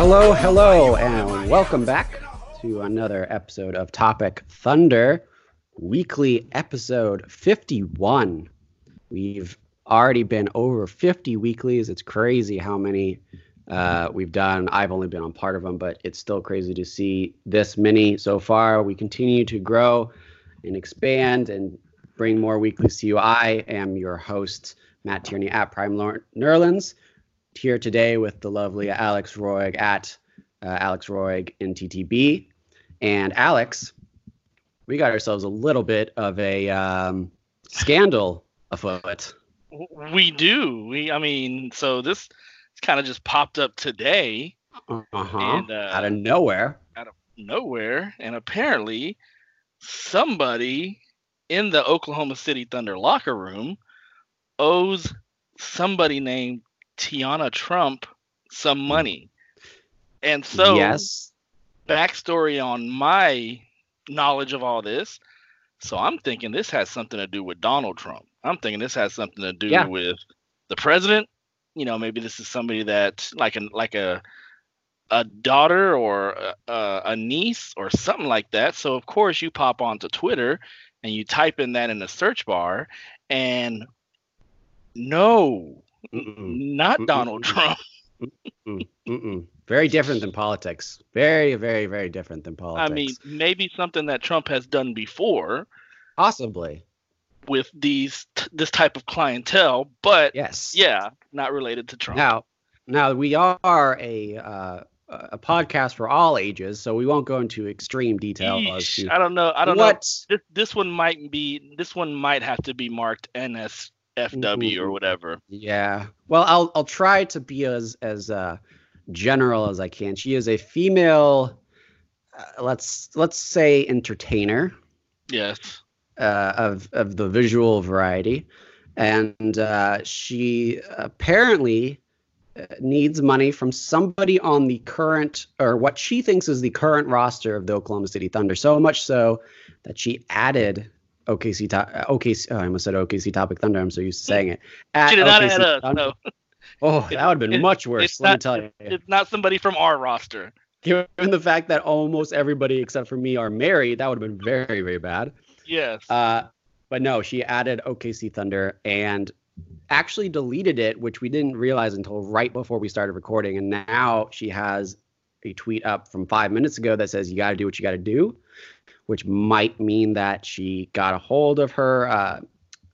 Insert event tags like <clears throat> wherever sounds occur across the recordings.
Hello, hello, and welcome back to another episode of Topic Thunder, weekly episode 51. We've already been over 50 weeklies. It's crazy how many uh, we've done. I've only been on part of them, but it's still crazy to see this many so far. We continue to grow and expand and bring more weeklies to you. I am your host, Matt Tierney at Prime Nerlens, here today with the lovely Alex Roig at uh, Alex Roig in TTB. And Alex, we got ourselves a little bit of a um, scandal afoot. We do. We, I mean, so this kind of just popped up today Uh-huh. And, uh, Out of nowhere. out of nowhere, and apparently somebody in the Oklahoma City Thunder locker room owes somebody named Tiana Trump some hmm. money. And so, yes. backstory on my knowledge of all this. So I'm thinking this has something to do with Donald Trump. I'm thinking this has something to do Yeah. with the president. You know, maybe this is somebody that like a like a a daughter or a, a, a niece or something like that. So of course you pop onto Twitter and you type in that in the search bar, and no, Mm-mm, not Mm-mm, Donald. Trump. mm, <laughs> mm-mm. Very different than politics. Very, very, very different than politics. I mean, maybe something that Trump has done before. possibly. with these t- this type of clientele, but Yes. yeah, not related to Trump. Now, now we are a uh, a podcast for all ages, so we won't go into extreme detail to I don't know. I don't know. what. This this one might be this one might have to be marked NSFW or Mhm. whatever. Yeah. Well, I'll I'll try to be as as uh, general as I can. She is a female. Uh, let's let's say entertainer. Yes. uh, of of the visual variety, and uh, she apparently uh, needs money from somebody on the current or what she thinks is the current roster of the Oklahoma City Thunder. So much so that she added OKC top uh, OKC. Oh, I almost said OKC Topic Thunder. I'm so used to saying it. At She did not OKC add us. Thunder. No, <laughs> Oh, that would have been It- much worse. Let me not- tell you. it's not somebody from our roster. Given the fact that almost everybody except for me are married, that would have been very, very bad. Yes. Uh, but no, she added OKC Thunder and actually deleted it, which we didn't realize until right before we started recording. And now she has a tweet up from five minutes ago that says, You got to do what you got to do, which might mean that she got a hold of her uh,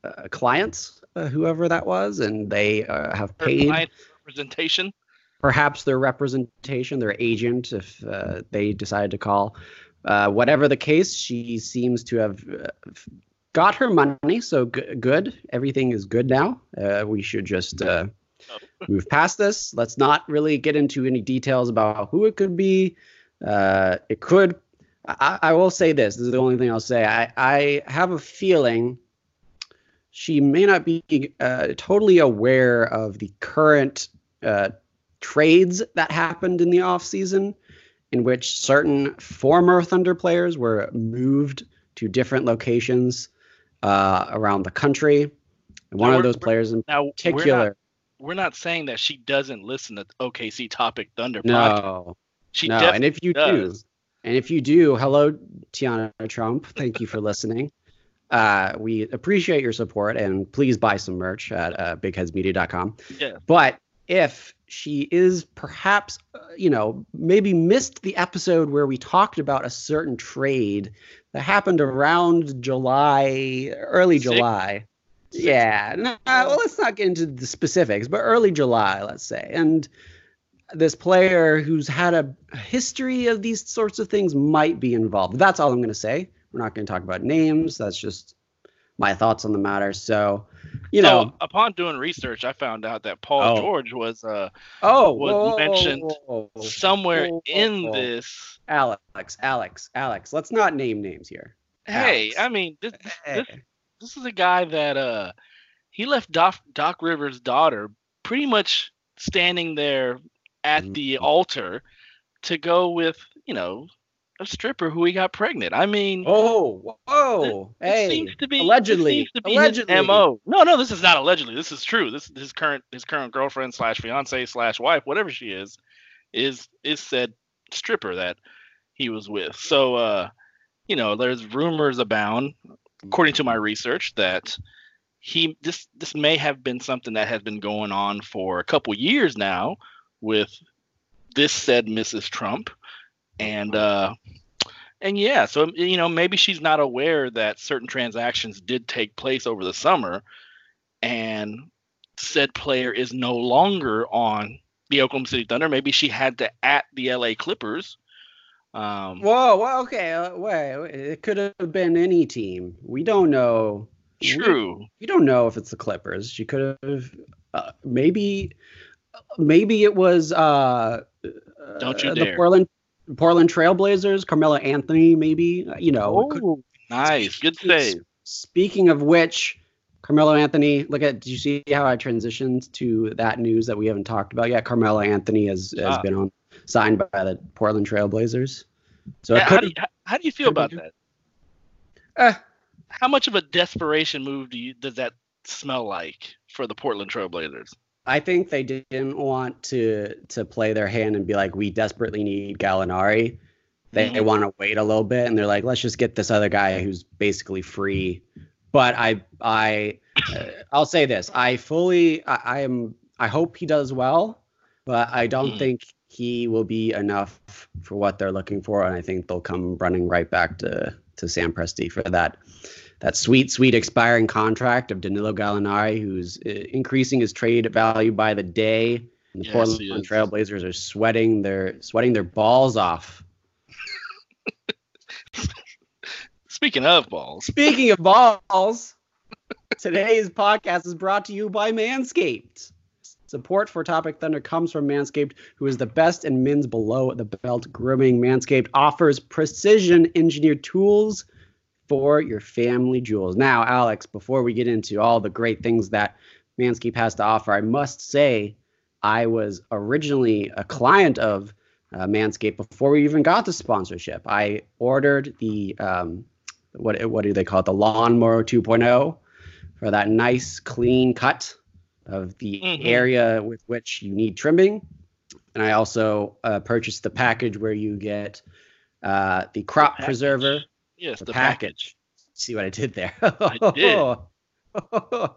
uh, clients, uh, whoever that was, and they uh, have paid client representation. perhaps their representation, their agent, if uh, they decided to call. Uh, whatever the case, she seems to have got her money, so g- good. Everything is good now. Uh, we should just uh, <laughs> move past this. Let's not really get into any details about who it could be. Uh, it could. I, I will say this. This is the only thing I'll say. I, I have a feeling she may not be uh, totally aware of the current uh, trades that happened in the offseason in which certain former Thunder players were moved to different locations uh, around the country. And one Now, of those players in Now we're not, particular. we're not saying that she doesn't listen to OKC Topic Thunder podcast. No, She no. And if you do, does. And if you do, hello, Tiana Trump. Thank you for listening. Uh, we appreciate your support and please buy some merch at uh, bigheadsmedia.com. Yeah. But if she is perhaps, uh, you know, maybe missed the episode where we talked about a certain trade that happened around July, early Six? July. Yeah. No, well, let's not get into the specifics, but early July, let's say. And this player who's had a history of these sorts of things might be involved. That's all I'm going to say. We're not going to talk about names. That's just my thoughts on the matter. So, you so, know, upon doing research, I found out that Paul Oh. George was uh, oh, was whoa, mentioned whoa, whoa. somewhere in this. Alex, Alex, Alex. Let's not name names here. Hey, Alex. I mean, this Hey. this is a guy that uh he left Doc, Doc Rivers' daughter pretty much standing there at the Mhm. altar to go with you know a stripper who he got pregnant. I mean, Oh, whoa, it hey, seems to be allegedly, seems to be allegedly. mo. No, no, this is not allegedly. This is true. This his current his current girlfriend slash fiance slash wife, whatever she is, is is said stripper that he was with. So uh, you know, there's rumors abound, according to my research, that he this this may have been something that has been going on for a couple years now with this said Mrs. Trump. And uh and yeah, so you know, maybe she's not aware that certain transactions did take place over the summer and said player is no longer on the Oklahoma City Thunder. Maybe she had to at the LA Clippers. Um Whoa, well, okay, uh, wait, it could have been any team. We don't know. We- true. We, don't know if it's the Clippers. She could have, uh, maybe, maybe it was. Uh, Don't you uh, dare. The Portland, Portland Trailblazers, Carmelo Anthony, maybe. You know, Oh, nice. Good save. Speaking of which, Carmelo Anthony, look at, did you see how I transitioned to that news that we haven't talked about yet? Carmelo Anthony has, has Ah. been on signed by the Portland Trailblazers. So Yeah, how, do you, how, do you feel about that? uh, How much of a desperation move do you does that smell like for the Portland Trailblazers? I think they didn't want to to play their hand and be like, we desperately need Gallinari. They, they Mhm. want to wait a little bit, and they're like, let's just get this other guy who's basically free. But I I uh, I'll say this: I fully I, I am I hope he does well, but I don't Mhm. think he will be enough for what they're looking for, and I think they'll come running right back to to Sam Presti for that that sweet, sweet expiring contract of Danilo Gallinari, who's uh, increasing his trade value by the day. And the Yes, Portland. Trailblazers are sweating their sweating their balls off. <laughs> Speaking of balls, Speaking of balls, today's podcast is brought to you by Manscaped. Support for Topic Thunder comes from Manscaped, who is the best in men's below the belt grooming. Manscaped offers precision engineered tools for your family jewels. Now, Alex, before we get into all the great things that Manscaped has to offer, I must say I was originally a client of uh, Manscaped before we even got the sponsorship. I ordered the um, what what do they call it? The lawnmower 2.0 for that nice clean cut of the Mhm. area with which you need trimming. And I also uh, purchased the package where you get uh, the crop package. preserver, yes, the, the, package. See what I did there? <laughs> I did. <laughs>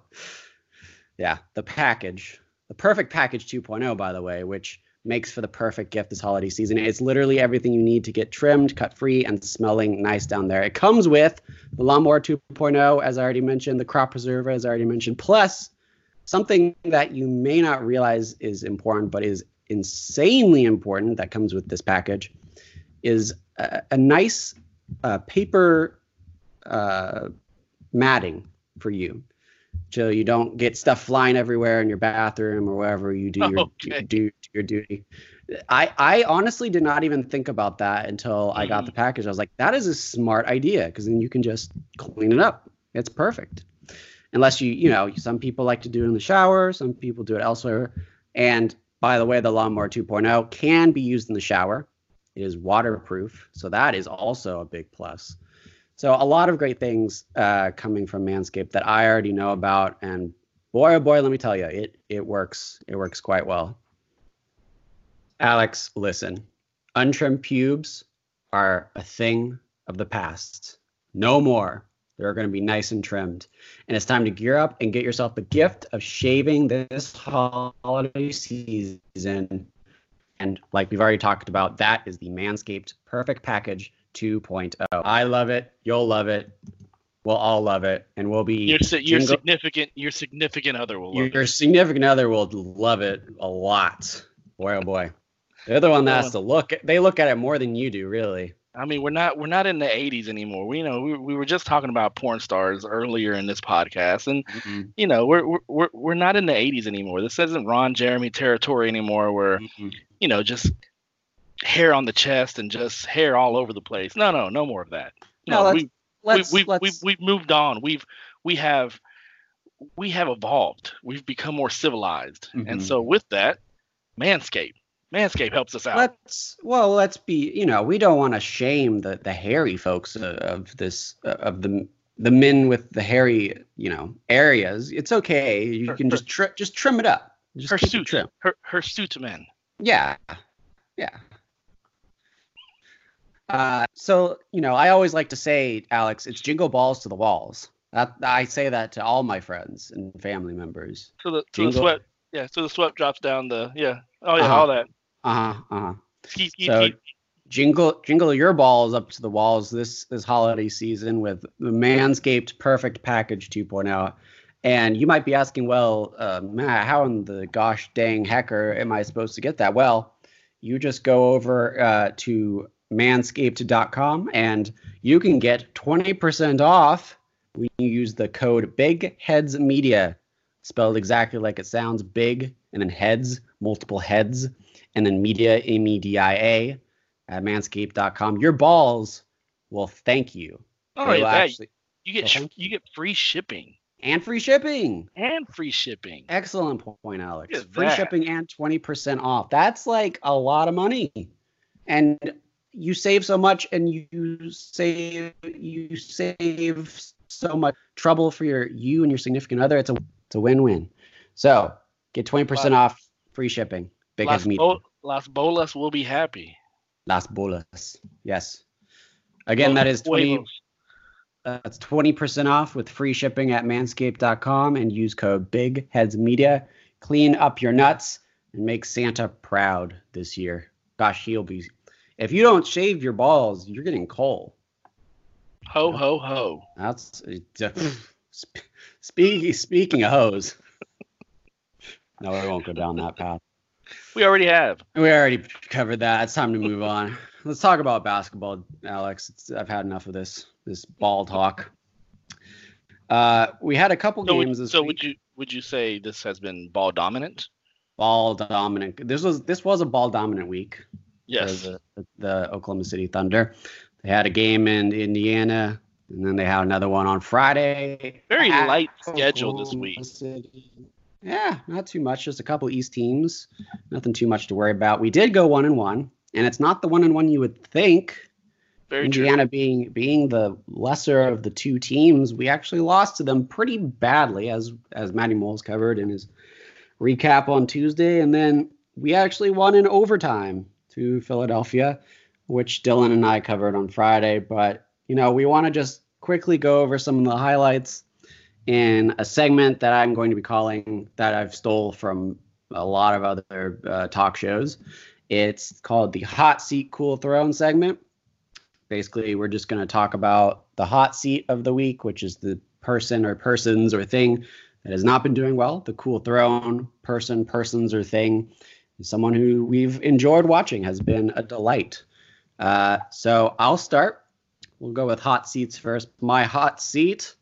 yeah, the package, the perfect package 2.0, by the way, which makes for the perfect gift this holiday season. It's literally everything you need to get trimmed, cut free, and smelling nice down there. It comes with the lawnmower 2.0, as I already mentioned, the crop preserver, as I already mentioned, plus something that you may not realize is important, but is insanely important that comes with this package is a, a nice uh, paper uh, matting for you. So you don't get stuff flying everywhere in your bathroom or wherever you do your Okay. do your duty. I I honestly did not even think about that until I got the package. I was like, that is a smart idea because then you can just clean it up. It's perfect. Unless you you know some people like to do it in the shower, some people do it elsewhere. And by the way, the lawnmower 2.0 can be used in the shower. It is waterproof, so that is also a big plus. So a lot of great things uh, coming from Manscaped that I already know about, and boy oh boy, let me tell you, it it works. It works quite well. Alex, listen, untrimmed pubes are a thing of the past. No more. They're going to be nice and trimmed. And it's time to gear up and get yourself the gift of shaving this holiday season. And like we've already talked about, that is the Manscaped Perfect Package 2.0. I love it. You'll love it. We'll all love it. And we'll be your your jingle- significant your significant other will love it. your it. significant other will love it a lot. Boy, oh boy. The one that has to look. They look at it more than you do, really. I mean, we're not we're not in the '80s anymore. We you know we, we were just talking about porn stars earlier in this podcast, and Mhm. you know we're we're- we're we're not in the '80s anymore. This isn't Ron Jeremy territory anymore, where Mhm. You know just hair on the chest and just hair all over the place. No, no, no more of that. No, let's- we, Let's we, we, let's we've, we've moved on. We've we have we have evolved. We've become more civilized, and Mhm. so with that, Manscaped. Manscaped helps us out. let's well let's be you know we don't want to shame the the hairy folks of, of this uh, of the the men with the hairy you know areas. It's okay. You Her- can just tri- just trim it up. Just her keep it suit, trim. her her suit men. Yeah. Yeah. Uh, so, you know, I always like to say, Alex, it's jingle balls to the walls. That, I say that to all my friends and family members. So the so Jingle- the sweat, yeah. So the sweat drops down the yeah. Oh yeah, Uh-huh. all that. Uh huh. Uh huh. So, jingle, jingle your balls up to the walls this this holiday season with the Manscaped Perfect Package 2.0. And you might be asking, well, uh, Matt, how in the gosh dang hecker am I supposed to get that? Well, you just go over uh, to manscaped.com and you can get 20% off when you use the code Big Heads Media, spelled exactly like it sounds big, and then heads, multiple heads, and then media, M E D I A, at manscaped.com. Your balls will thank you. Oh yeah, actually- you get you get free shipping and free shipping. and free shipping. Excellent point, Alex. Free shipping and 20% off. That's like a lot of money. And you save so much and you save you save so much trouble for your you and your significant other. It's a it's a win-win. So, get 20% off free shipping. Big Las, as. Bo- Las Bolas will be happy. Las bolas. Yes. Again, that is 20 That's 20% off with free shipping at manscaped.com and use code Big Heads Media. Clean up your nuts and make Santa proud this year. Gosh, he'll be. If you don't shave your balls, you're getting coal. Ho ho ho. That's sp- speaking speaking of hoes. No, we won't go down that path. We already have. We already covered that. It's time to move on. Let's talk about basketball, Alex. It's, I've had enough of this this ball talk. Uh, we had a couple So, games would, so week. would you would you say this has been ball dominant? ball dominant. This was this was a ball dominant week Yes. the, the Oklahoma City Thunder. They had a game in Indiana, and then they had another one on Friday. Very light schedule this week. City. Yeah, not too much. Just a couple East teams. Nothing too much to worry about. We did go one and one, and it's not the one and one you would think. Very Indiana true. being being the lesser of the two teams, we actually lost to them pretty badly, as as Matty Moles covered in his recap on Tuesday, and then we actually won in overtime to Philadelphia, which Dylan and I covered on Friday. But you know, we want to just quickly go over some of the highlights in a segment that I'm going to be calling that I've stole from a lot of other uh, talk shows. It's called the Hot Seat Cool Throne segment. Basically, we're just going to talk about the hot seat of the week, which is the person or persons or thing that has not been doing well. The cool throne, person, persons, or thing. Someone who we've enjoyed watching has been a delight. Uh, so I'll start. We'll go with hot seats first. My hot seat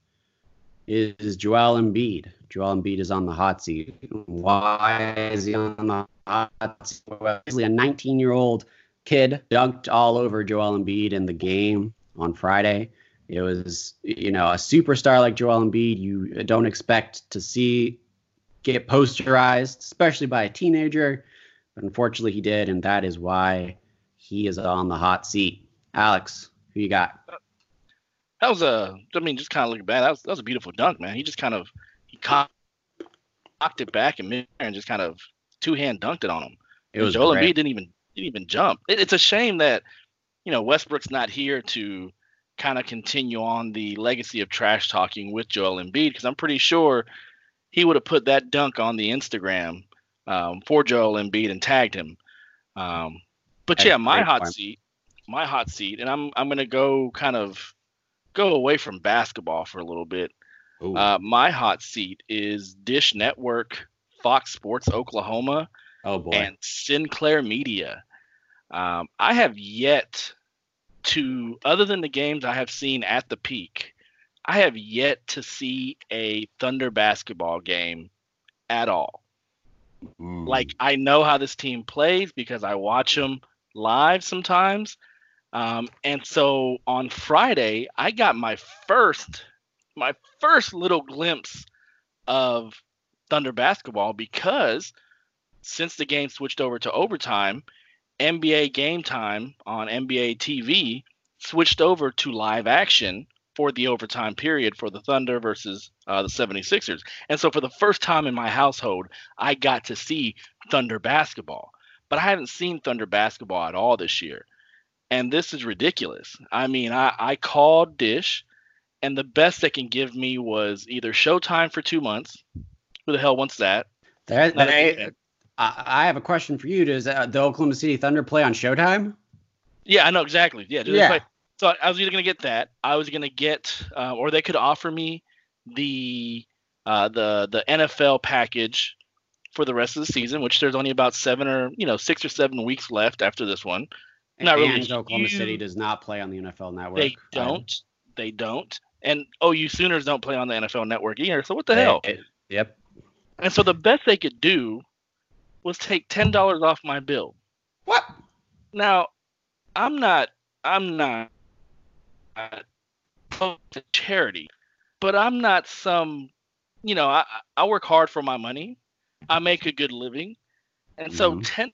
is Joel Embiid. Joel Embiid is on the hot seat. Why is he on the hot seat? Well, a 19 year old kid dunked all over Joel Embiid in the game on Friday. It was, you know, a superstar like Joel Embiid, you don't expect to see get posterized, especially by a teenager. But unfortunately, he did, and that is why he is on the hot seat. Alex, who you got? That was a. I mean, just kind of looking back, that was that was a beautiful dunk, man. He just kind of he cocked, cocked it back in mid and just kind of two hand dunked it on him. It was Joel great. Embiid didn't even didn't even jump. It, it's a shame that you know Westbrook's not here to kind of continue on the legacy of trash talking with Joel Embiid because I'm pretty sure he would have put that dunk on the Instagram um, for Joel Embiid and tagged him. Um, but That's yeah, my hot point. seat, my hot seat, and I'm I'm gonna go kind of go away from basketball for a little bit. Uh, my hot seat is Dish Network, Fox Sports Oklahoma, oh boy. and Sinclair Media. Um, I have yet to other than the games I have seen at the peak, I have yet to see a Thunder basketball game at all. Mm. Like I know how this team plays because I watch them live sometimes. Um, and so on Friday, I got my first my first little glimpse of Thunder basketball because since the game switched over to overtime, NBA Game Time on NBA TV switched over to live action for the overtime period for the Thunder versus uh, the 76ers. And so for the first time in my household, I got to see Thunder basketball. But I haven't seen Thunder basketball at all this year. And this is ridiculous. I mean, I, I called Dish, and the best they can give me was either Showtime for two months. Who the hell wants that? There- Not a they- big fan. I, I have a question for you. Does uh, the Oklahoma City Thunder play on Showtime? Yeah, I know exactly. Yeah, Yeah. play- So I was either gonna get that, I was gonna get, uh, or they could offer me the uh, the the NFL package for the rest of the season, which there's only about seven or you know six or seven weeks left after this one. Not really and Oklahoma City does not play on the NFL Network. They don't. They don't. And OU Sooners don't play on the NFL Network either. So what the hell? They- yep. And so the best they could do was take ten dollars off my bill. What? Now, I'm not. I'm not. Uh, to charity, but I'm not some. You know, I I work hard for my money. I make a good living, and so Mhm. ten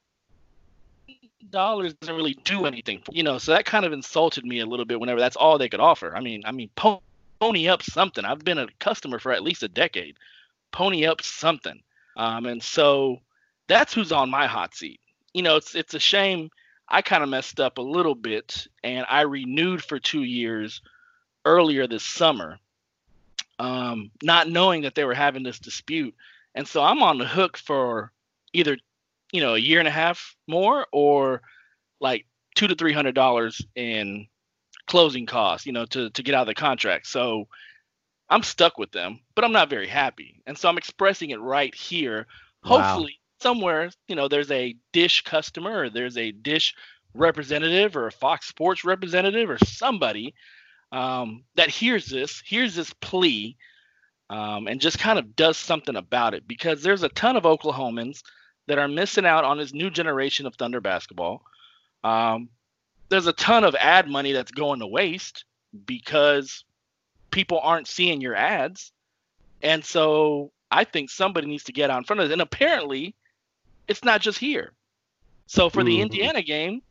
dollars doesn't really do anything. For, you know, so that kind of insulted me a little bit. Whenever that's all they could offer. I mean, I mean, po- pony up something. I've been a customer for at least a decade. Pony up something. Um, and so that's who's on my hot seat. You know, it's it's a shame. I kind of messed up a little bit, and I renewed for two years earlier this summer, um, not knowing that they were having this dispute, and so I'm on the hook for either, you know, a year and a half more, or like two to three hundred dollars in closing costs, you know, to to get out of the contract. So I'm stuck with them, but I'm not very happy, and so I'm expressing it right here. Wow. Hopefully, somewhere, you know, there's a Dish customer or there's a Dish representative or a Fox Sports representative or somebody um, that hears this, hears this plea, um, and just kind of does something about it because there's a ton of Oklahomans that are missing out on this new generation of Thunder basketball. Um, there's a ton of ad money that's going to waste because people aren't seeing your ads. And so I think somebody needs to get out in front of it. And apparently, it's not just here. So for the Mhm. Indiana game,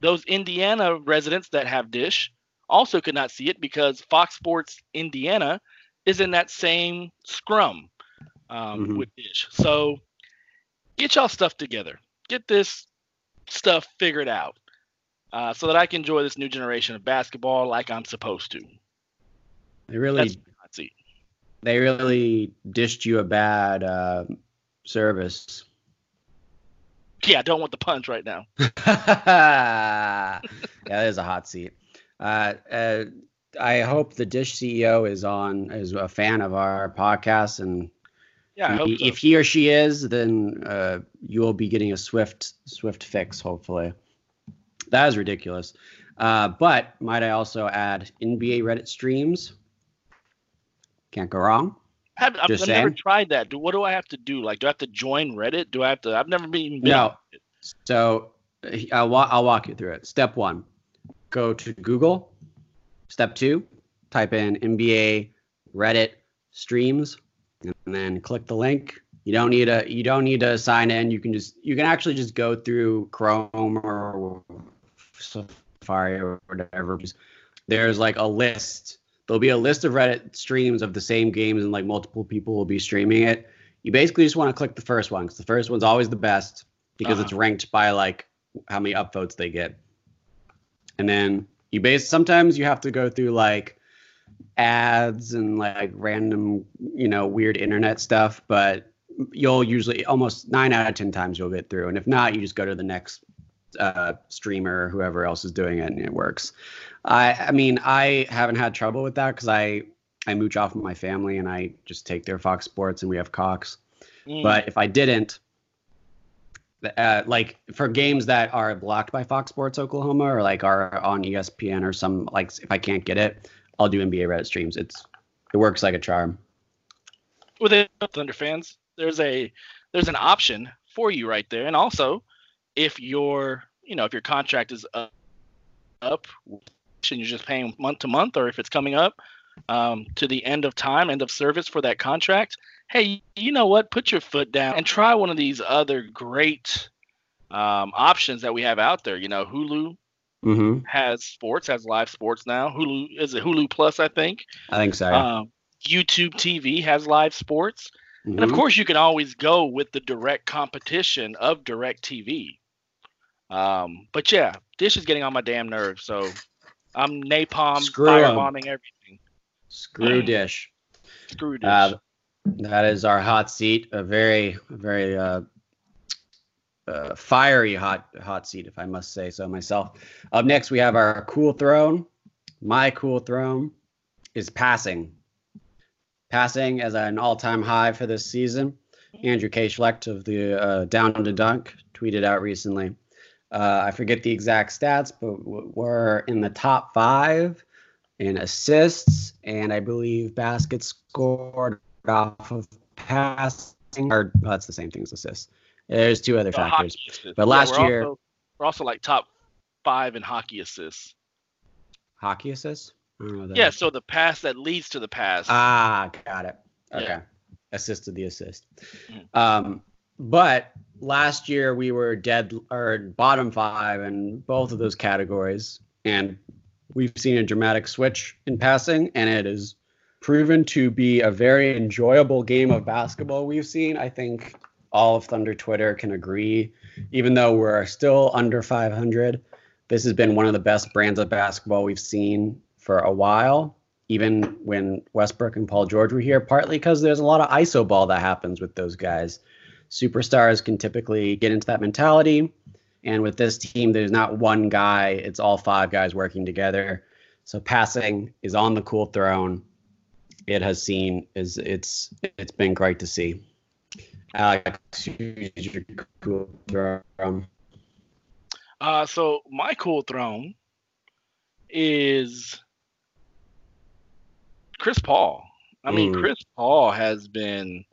those Indiana residents that have Dish also could not see it because Fox Sports Indiana is in that same scrum um, Mhm. with Dish. So get y'all stuff together. Get this stuff figured out uh, so that I can enjoy this new generation of basketball like I'm supposed to. They really, That's hot seat. they really dished you a bad uh, service. Yeah, I don't want the punch right now. <laughs> yeah, that is a hot seat. Uh, uh, I hope the Dish CEO is on is a fan of our podcast, and Yeah, I hope so. if he or she is, then uh, you will be getting a swift swift fix. Hopefully, that is ridiculous. Uh, but might I also add NBA Reddit streams? Can't go wrong. I've, I've never saying. tried that. Do, what do I have to do? Like, do I have to join Reddit? Do I have to? I've never been. been No. So uh, I'll, wa- I'll walk you through it. Step one, go to Google. Step two, type in NBA Reddit streams, and then click the link. You don't need a you don't need to sign in. You can just you can actually just go through Chrome or Safari or whatever. There's like a list. There'll be a list of Reddit streams of the same games, and like multiple people will be streaming it. You basically just want to click the first one because the first one's always the best because Uh-huh. it's ranked by like how many upvotes they get. And then you base sometimes you have to go through like ads and like random, you know, weird internet stuff, but you'll usually almost 9 out of 10 times you'll get through. And if not, you just go to the next uh, streamer whoever else is doing it and it works. I I mean, I haven't had trouble with that cuz I I mooch off of my family and I just take their Fox Sports and we have Cox. Mm. But if I didn't, Uh, like for games that are blocked by Fox Sports Oklahoma or like are on ESPN or some like if I can't get it, I'll do NBA Reddit streams. It's it works like a charm. With Thunder fans, there's a there's an option for you right there, and also if your you know if your contract is up, up and you're just paying month to month, or if it's coming up um, to the end of time, end of service for that contract, hey, you know what? Put your foot down and try one of these other great um, options that we have out there. You know, Hulu Mm-hmm. has sports, has live sports now. Hulu is it Hulu Plus, I think. I think so. yeah. Um, YouTube TV has live sports, and of Mhm. course, you can always go with the direct competition of Direct TV. Um, but yeah, Dish is getting on my damn nerves. So I'm napalm Screw 'em. firebombing everything. Screw Dish. Screw Dish. Uh, that is our hot seat. A very, very uh, uh, fiery hot hot seat, if I must say so myself. Up next, we have our cool throne. My cool throne is passing. Passing as an all-time high for this season. Andrew K. Schlecht of the uh, Down to Dunk tweeted out recently. Uh, I forget the exact stats, but we're in the top five in assists, and I believe baskets scored off of passing. Or oh, that's the same thing as assists. There's two other Uh, factors. But last we're year- also, we're also like top five in hockey assists. Hockey assists. I don't know what that Yeah, so the pass that leads to the pass. Ah, got it. Okay. Yeah. Assisted the assist. Mhm. Um, but last year we were dead or bottom five in both of those categories, and we've seen a dramatic switch in passing, and it is proven to be a very enjoyable game of basketball we've seen. I think all of Thunder Twitter can agree, even though we're still under 500. This has been one of the best brands of basketball we've seen for a while even when Westbrook and Paul George were here, partly because there's a lot of ISO ball that happens with those guys. Superstars can typically get into that mentality. And with this team, there's not one guy, it's all five guys working together. So passing is on the cool throne. It has seen is it's it's been great to see. Alex, who's your cool throne? Uh, so my cool throne is Chris Paul. I mean, Mm. Chris Paul has been,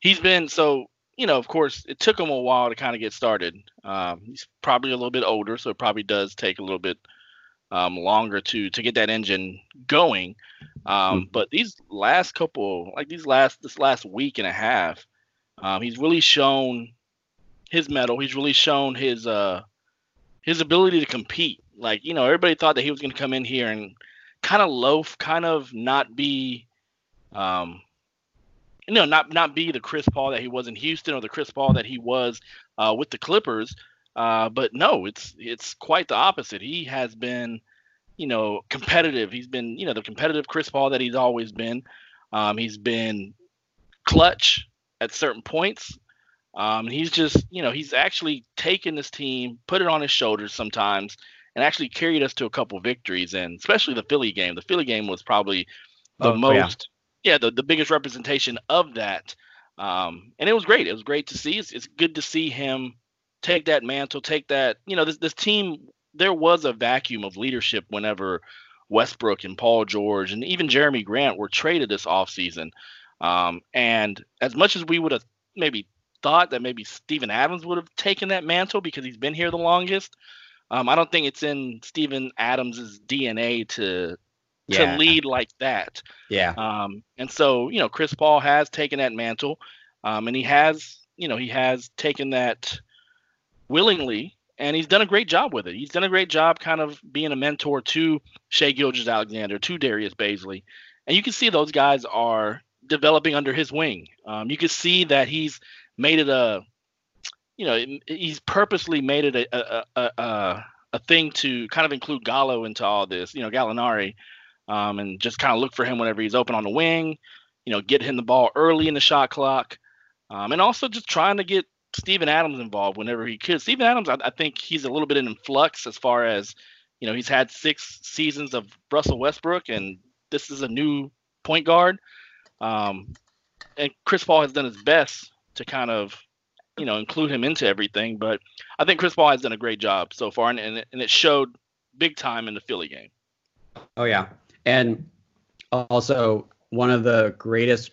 he's been so you know. Of course, it took him a while to kind of get started. Um, he's probably a little bit older, so it probably does take a little bit um, longer to to get that engine going. Um, But these last couple, like these last this last week and a half, um, he's really shown his mettle. He's really shown his uh his ability to compete. Like, you know, everybody thought that he was going to come in here and kind of loaf, kind of not be, um, you know, not not be the Chris Paul that he was in Houston or the Chris Paul that he was uh, with the Clippers. Uh, but no, it's it's quite the opposite. He has been, you know, competitive. He's been, you know, the competitive Chris Paul that he's always been. Um, he's been clutch at certain points. Um, and he's just, you know, he's actually taken this team, put it on his shoulders sometimes, and actually carried us to a couple victories. And especially the Philly game. The Philly game was probably the Oh, most, yeah, the, the biggest representation of that. Um, and it was great. It was great to see. It's, it's good to see him take that mantle, take that, you know, this, this team, there was a vacuum of leadership whenever Westbrook and Paul George and even Jerami Grant were traded this offseason. Um, and as much as we would have maybe thought that maybe Steven Adams would have taken that mantle because he's been here the longest, um, I don't think it's in Steven Adams's DNA to to lead like that. Yeah. Um, and so, you know, Chris Paul has taken that mantle, um, and he has, you know, he has taken that willingly, and he's done a great job with it. He's done a great job kind of being a mentor to Shai Gilgeous-Alexander, to Darius Bazley. And you can see those guys are developing under his wing. Um, you can see that he's made it a, you know, he's purposely made it a, a, a, a, a thing to kind of include Gallo into all this, you know, Gallinari um, and just kind of look for him whenever he's open on the wing. You know, get him the ball early in the shot clock, um, and also just trying to get Steven Adams involved whenever he could. Steven Adams, I, I think he's a little bit in flux as far as you know. He's had six seasons of Russell Westbrook, and this is a new point guard. Um, and Chris Paul has done his best to kind of you know include him into everything. But I think Chris Paul has done a great job so far, and and it, and it showed big time in the Philly game. Oh yeah, and also one of the greatest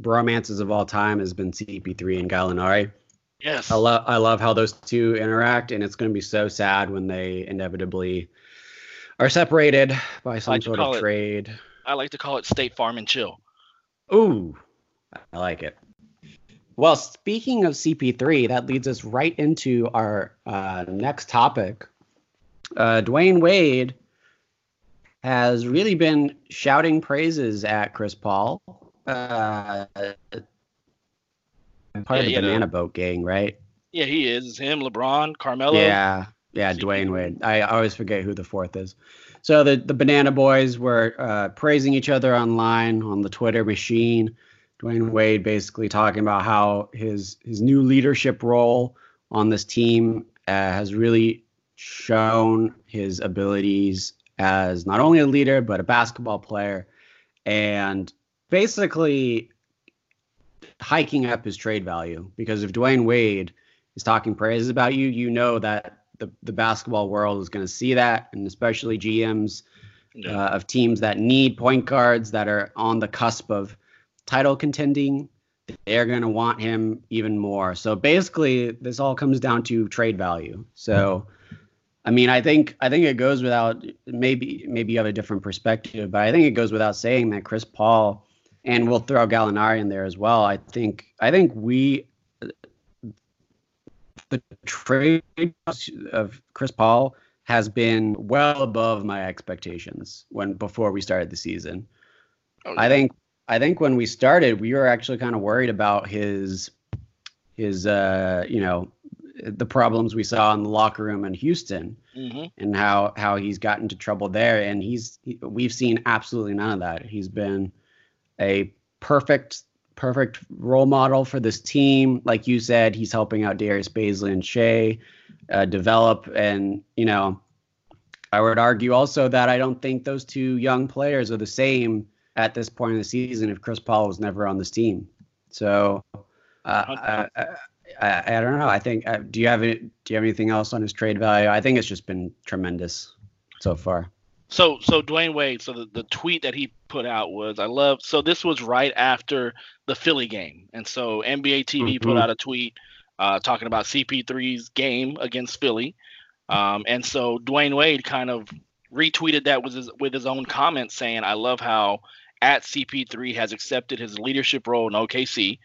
bromances of all time has been CP3 and Gallinari. Yes, I love I love how those two interact, and it's going to be so sad when they inevitably are separated by some like sort of it- trade. I like to call it State Farm and Chill. Ooh, I like it. Well, speaking of CP3, that leads us right into our uh, next topic. Uh, Dwyane Wade has really been shouting praises at Chris Paul. Uh, part Yeah, of the you know. Banana Boat gang, right? Yeah, he is. It's him, LeBron, Carmelo. Yeah, yeah, CP3. Dwyane Wade. I always forget who the fourth is. So the the Banana Boys were uh, praising each other online on the Twitter machine. Dwyane Wade basically talking about how his his new leadership role on this team uh, has really shown his abilities as not only a leader but a basketball player, and basically hiking up his trade value because if Dwyane Wade is talking praises about you, you know that the, the basketball world is going to see that, and especially GMs uh, of teams that need point guards that are on the cusp of title contending. They're going to want him even more. So basically, this all comes down to trade value. So, I mean, I think I think it goes without maybe maybe you have a different perspective, but I think it goes without saying that Chris Paul and we'll throw Gallinari in there as well. I think I think we the trade of Chris Paul has been well above my expectations when before we started the season. Oh, I think I think when we started, we were actually kind of worried about his his uh you know the problems we saw in the locker room in Houston Mhm. and how how he's gotten into trouble there and he's he, we've seen absolutely none of that. He's been a perfect perfect role model for this team. Like you said, he's helping out Darius Bazley and Shai uh, develop and you know I would argue also that I don't think those two young players are the same at this point in the season if Chris Paul was never on this team. So uh, I, I, I, I don't know. I think. Uh, do you have any, Do you have anything else on his trade value? I think it's just been tremendous so far. So so Dwyane Wade, so the, the tweet that he put out was I love so this was right after the Philly game. And so NBA TV put Mhm. out a tweet uh, talking about CP3's game against Philly. Um, and so Dwyane Wade kind of retweeted that with his with his own comments saying, I love how at CP3 has accepted his leadership role in OKC.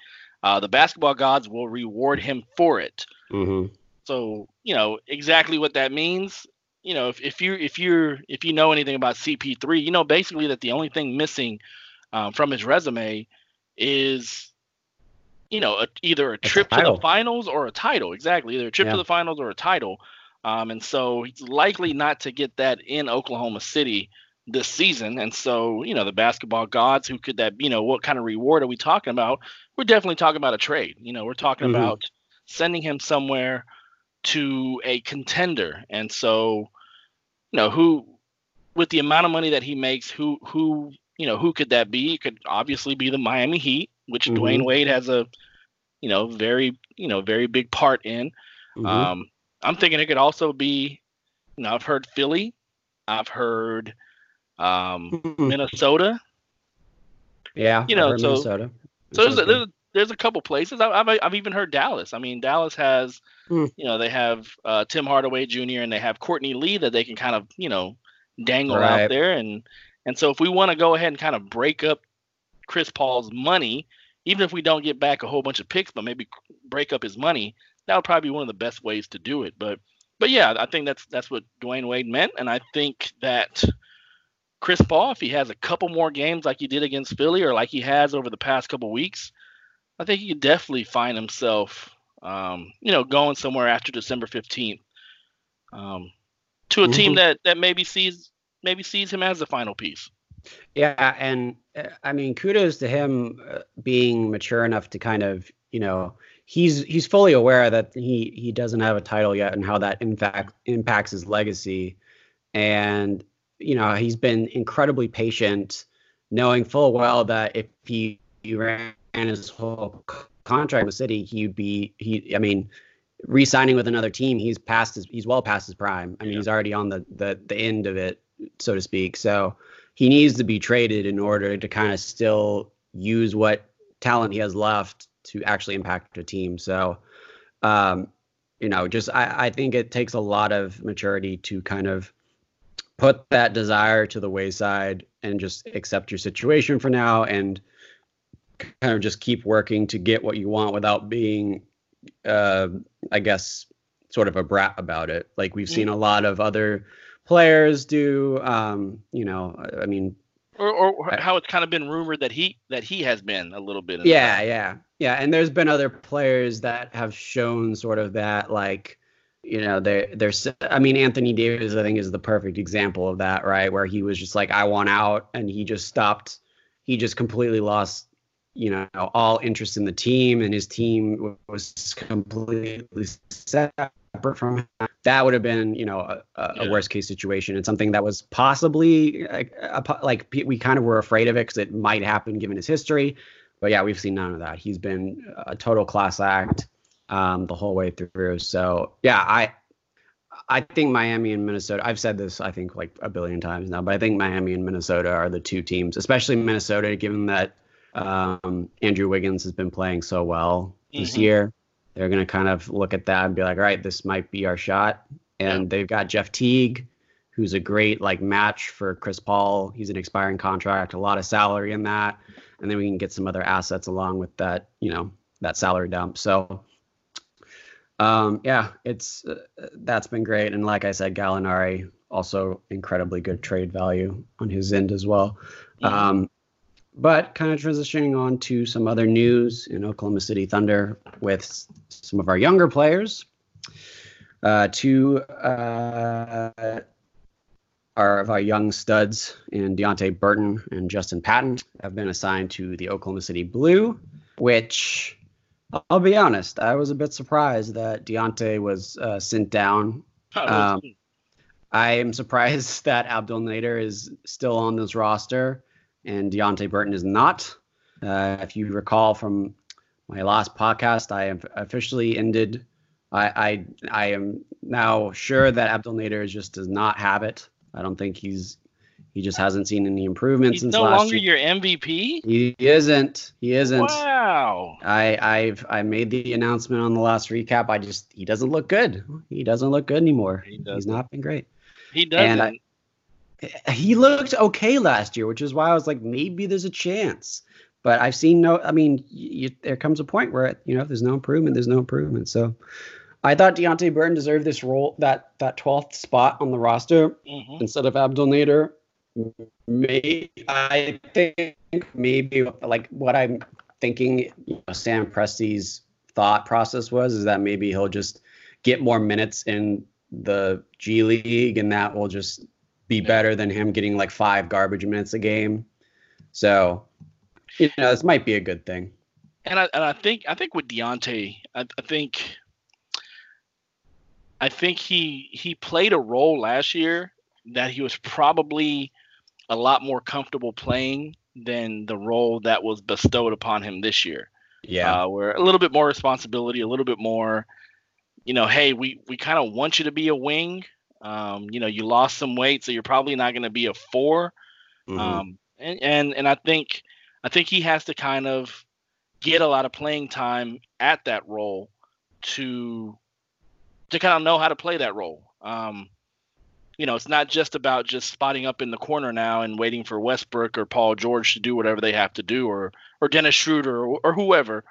Uh, the basketball gods will reward him for it. Mm-hmm. So you know exactly what that means. You know, if, if you if you're if you know anything about CP3, you know basically that the only thing missing um, from his resume is, you know, a, either a trip to the finals or a title. Exactly, either a trip Yeah. to the finals or a title. Um, and so he's likely not to get that in Oklahoma City this season. And so, you know, the basketball gods, who could that, you know, what kind of reward are we talking about? We're definitely talking about a trade. You know, we're talking Mhm. about sending him somewhere to a contender. And so, you know, who with the amount of money that he makes, who who you know, who could that be? It could obviously be the Miami Heat, which Mhm. Dwyane Wade has a you know, very, you know, very big part in. Mm-hmm. Um I'm thinking it could also be, you know, I've heard Philly, I've heard um Mm-hmm. Minnesota. yeah, you know, so- Minnesota. So there's a, there's, a- there's a couple places. I- I've I've even heard Dallas. I mean, Dallas has, Hmm. you know, they have uh, Tim Hardaway Jr. and they have Courtney Lee that they can kind of, you know, dangle Right. out there. And and so if we want to go ahead and kind of break up Chris Paul's money, even if we don't get back a whole bunch of picks, but maybe break up his money, that would probably be one of the best ways to do it. But but yeah, I think that's that's what Dwyane Wade meant, and I think that Chris Paul, if he has a couple more games like he did against Philly or like he has over the past couple weeks, I think he could definitely find himself, um, you know, going somewhere after December fifteenth, um, to a team Mhm. that that maybe sees maybe sees him as the final piece. Yeah, and uh, I mean, kudos to him uh, being mature enough to kind of, you know, he's he's fully aware that he he doesn't have a title yet and how that in fact impacts his legacy, and you know he's been incredibly patient, knowing full well that if he, he ran his whole contract with City, he'd be he. I mean, re-signing with another team, he's past his he's well past his prime. I mean, Yeah. he's already on the the the end of it, so to speak. So he needs to be traded in order to kind of still use what talent he has left to actually impact a team. So, um, you know, just I, I think it takes a lot of maturity to kind of put that desire to the wayside and just accept your situation for now and kind of just keep working to get what you want without being uh, I guess, sort of a brat about it. Like we've seen a lot of other players do. Um, you know, I mean, Or, or how it's kind of been rumored that he that he has been a little bit. yeah, yeah, yeah. And there's been other players that have shown sort of that, like, you know, they're they're. s- I mean, Anthony Davis, I think, is the perfect example of that, right? Where he was just like, I want out, and he just stopped. He just completely lost you know all interest in the team and his team was completely separate from him that would have been you know a, a Yeah. worst case situation and something that was possibly like, a like we kind of were afraid of it because it might happen given his history but yeah we've seen none of that he's been a total class act um, the whole way through so yeah i I think Miami and Minnesota. I've said this, I think, like a billion times now, but I think Miami and Minnesota are the two teams, especially Minnesota, given that um, Andrew Wiggins has been playing so well this Mhm. year. They're going to kind of look at that and be like, all right, this might be our shot. And they've got Jeff Teague, who's a great like match for Chris Paul. He's an expiring contract, a lot of salary in that, and then we can get some other assets along with that, you know, that salary dump. So, um, yeah, it's uh, that's been great. And like I said, Gallinari also incredibly good trade value on his end as well. Um, but kind of transitioning on to some other news in Oklahoma City Thunder with some of our younger players. Uh, two uh, are of our young studs in Deonte Burton and Justin Patton have been assigned to the Oklahoma City Blue, which I'll be honest, I was a bit surprised that Deonte was uh, sent down um, I am surprised <laughs> that Abdul Nader is still on this roster and Deonte Burton is not. Uh, if you recall from my last podcast, I have officially ended. I, I I am now sure that Abdul Nader just does not have it. I don't think he's he just hasn't seen any improvement He's since no last longer year. your MVP. He isn't. He isn't. Wow. I I've I made the announcement on the last recap. I just he doesn't look good. He doesn't look good anymore. He He's doesn't. not been great. He doesn't. And I- he looked okay last year, which is why I was like, maybe there's a chance. But I've seen no. I mean, you, there comes a point where you know, if there's no improvement, there's no improvement. So, I thought Deonte Burton deserved this role, that that 12th spot on the roster Mhm. instead of Abdul Nader. May I think maybe like what I'm thinking you know, Sam Presti's thought process was is that maybe he'll just get more minutes in the G League and that will just be better than him getting like five garbage minutes a game. So, you know, this might be a good thing. And I and I think I think with Deonte, I, I think I think he he played a role last year that he was probably a lot more comfortable playing than the role that was bestowed upon him this year. Yeah. Uh, where a little bit more responsibility, a little bit more, you know, hey, we we kind of want you to be a wing. Um, you know, you lost some weight, so you're probably not going to be a 4 Mhm. um, and, and and I think I think he has to kind of get a lot of playing time at that role to to kind of know how to play that role. Um, you know, it's not just about just spotting up in the corner now and waiting for Westbrook or Paul George to do whatever they have to do, or or Dennis Schroeder or, or whoever.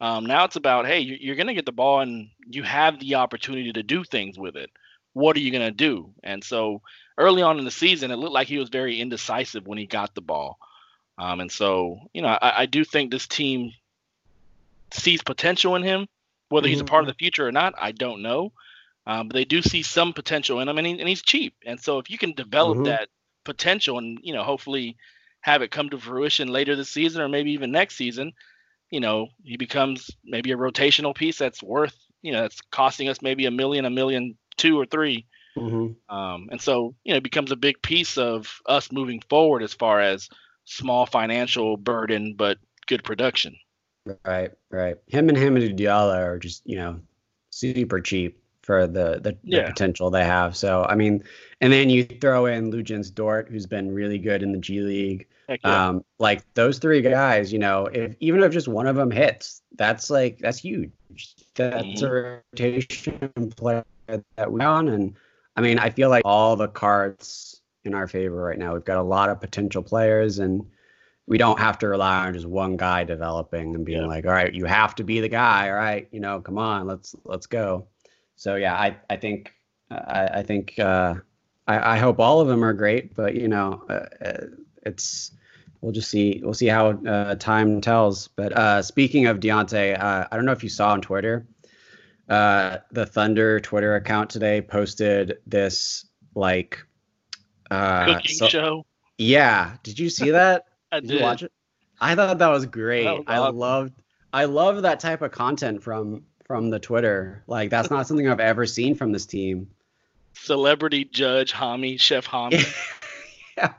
Um, now it's about hey, you- you're going to get the ball and you have the opportunity to do things with it. What are you going to do? And so early on in the season, it looked like he was very indecisive when he got the ball. Um, and so, you know, I, I do think this team sees potential in him. Whether he's a part of the future or not, I don't know. Um, but they do see some potential in him, and, he, and he's cheap. And so, if you can develop Mhm. that potential and you know, hopefully, have it come to fruition later this season or maybe even next season, you know, he becomes maybe a rotational piece that's worth, you know, that's costing us maybe a million, a million two or three. Mhm. Um, and so, you know, it becomes a big piece of us moving forward as far as small financial burden, but good production. Right, right. Him and Hamidou Diallo are just you know super cheap for the the, the potential they have. So I mean, and then you throw in Luguentz Dort, who's been really good in the G League. Yeah. Um, like those three guys, you know, if even if just one of them hits, that's like that's huge. That's a rotation player that we on, and I mean, I feel like all the cards in our favor right now. We've got a lot of potential players, and we don't have to rely on just one guy developing and being Yeah. like, all right, you have to be the guy. All right, you know, come on, let's let's go. So yeah, I I think I, I think uh, I, I hope all of them are great, but you know, uh, uh, it's we'll just see we'll see how uh, time tells. But uh, speaking of Deonte, uh, I don't know if you saw on Twitter, uh, the Thunder Twitter account today posted this like uh, Cooking so- show. yeah, did you see <laughs> that? I Did did. you watch it? I thought that was great. That was I loved I love that type of content from from the Twitter. Like that's not something I've ever seen from this team. Celebrity judge Hami, Chef Hami. <laughs> yeah.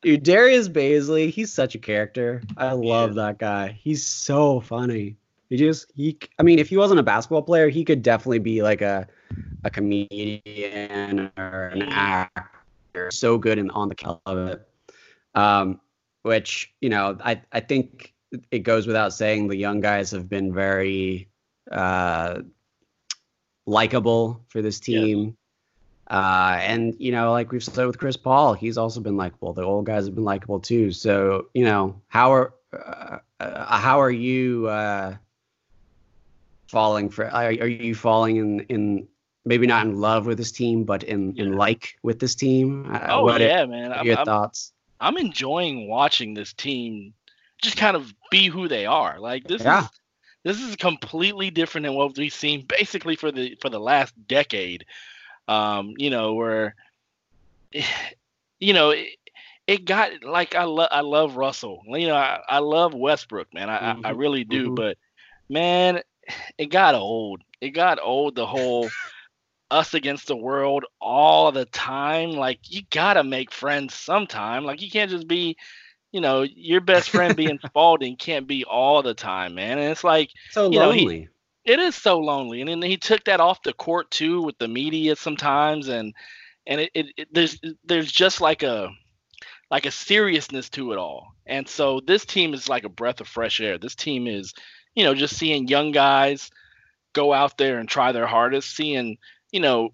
Dude, Darius Bazley, he's such a character. I love that guy. He's so funny. He just he I mean, if he wasn't a basketball player, he could definitely be like a a comedian or an actor. So good and on the count of it. Um, which, you know, I I think it goes without saying the young guys have been very uh likable for this team. Uh, and you know, like we've said with Chris Paul, he's also been likable. The old guys have been likable too. So you know, how are uh, uh, how are you uh, falling for? Are, are you falling in in maybe not in love with this team, but in in like with this team? Uh, Oh what are- yeah, man. what are your I'm, thoughts? I'm enjoying watching this team just kind of be who they are. Like this Yeah. is this is completely different than what we've seen basically for the for the last decade. Um, you know, where <sighs> you know, it, it got like I love I love Russell. You know, I, I love Westbrook, man. I, I, I Mhm, really do, mhm. but man, it got old. It got old the whole <laughs> us against the world all the time. Like you gotta make friends sometime. Like you can't just be, you know, your best friend being <laughs> Spalding can't be all the time, man. And it's like So you know, he- lonely. it is so lonely. And then he took that off the court too with the media sometimes and and it, it, it there's there's just like a like a seriousness to it all. And so this team is like a breath of fresh air. This team is, you know, just seeing young guys go out there and try their hardest, seeing, you know,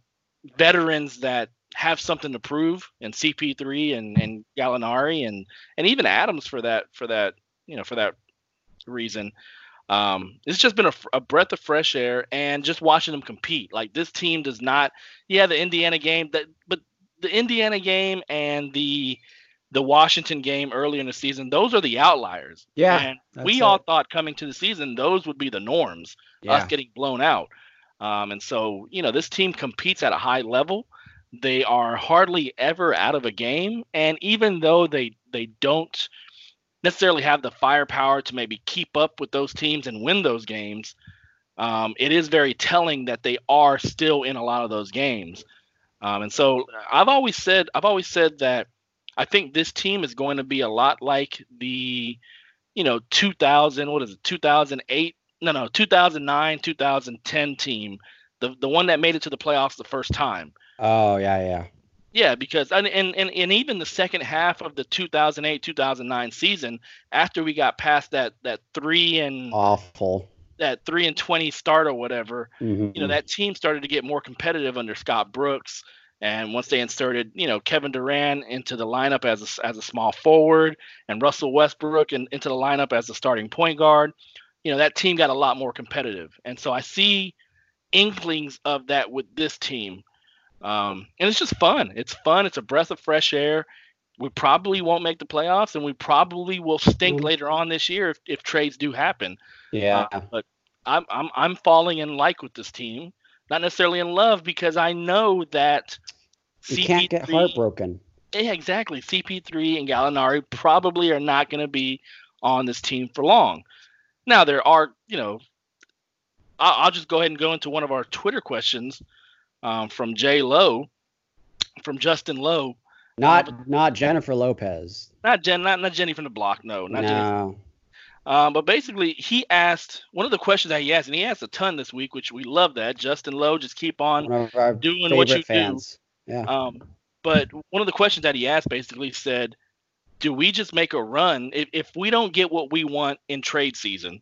veterans that have something to prove and CP3 and and Gallinari and and even Adams for that for that, you know, for that reason. Um, it's just been a breath of fresh air and just watching them compete. Like this team does not, yeah, the Indiana game that, but the Indiana game and the the Washington game earlier in the season, those are the outliers. Yeah, and we all thought coming to the season those would be the norms. Yeah. Us getting blown out. Um, and so you know this team competes at a high level. They are hardly ever out of a game, and even though they they don't necessarily have the firepower to maybe keep up with those teams and win those games, um, it is very telling that they are still in a lot of those games. Um, and so I've always said I've always said that I think this team is going to be a lot like the, you know, 2000 what is it 2008 no no 2009 2010 team the the one that made it to the playoffs the first time. Oh yeah, yeah. Yeah, because and, and and even the second half of the 2008 2009 season, after we got past that that three and Awful. that three and 20 start or whatever, Mhm. you know that team started to get more competitive under Scott Brooks. And once they inserted, you know, Kevin Durant into the lineup as a, as a small forward and Russell Westbrook in, into the lineup as a starting point guard, you know, that team got a lot more competitive. And so I see inklings of that with this team. Um, and it's just fun. It's fun. It's a breath of fresh air. We probably won't make the playoffs, and we probably will stink Mm. later on this year if, if trades do happen. yeah. Uh, but I'm I'm I'm falling in like with this team, not necessarily in love because I know that you can't get heartbroken. Yeah, exactly. CP3 and Gallinari probably are not going to be on this team for long. Now there are, you know, I'll, just go ahead and go into one of our Twitter questions um, from Jay Lowe, from Justin Lowe. Not not Jennifer Lopez. Not Jen, not, not Jenny from the block. No, not Jenny. no. Um, but basically, he asked one of the questions that he asked, and he asked a ton this week, which we love that. Justin Lowe, just keep on One of our doing what you fans. Yeah. do. Um, but one of the questions that he asked basically said, "Do we just make a run if, if we don't get what we want in trade season?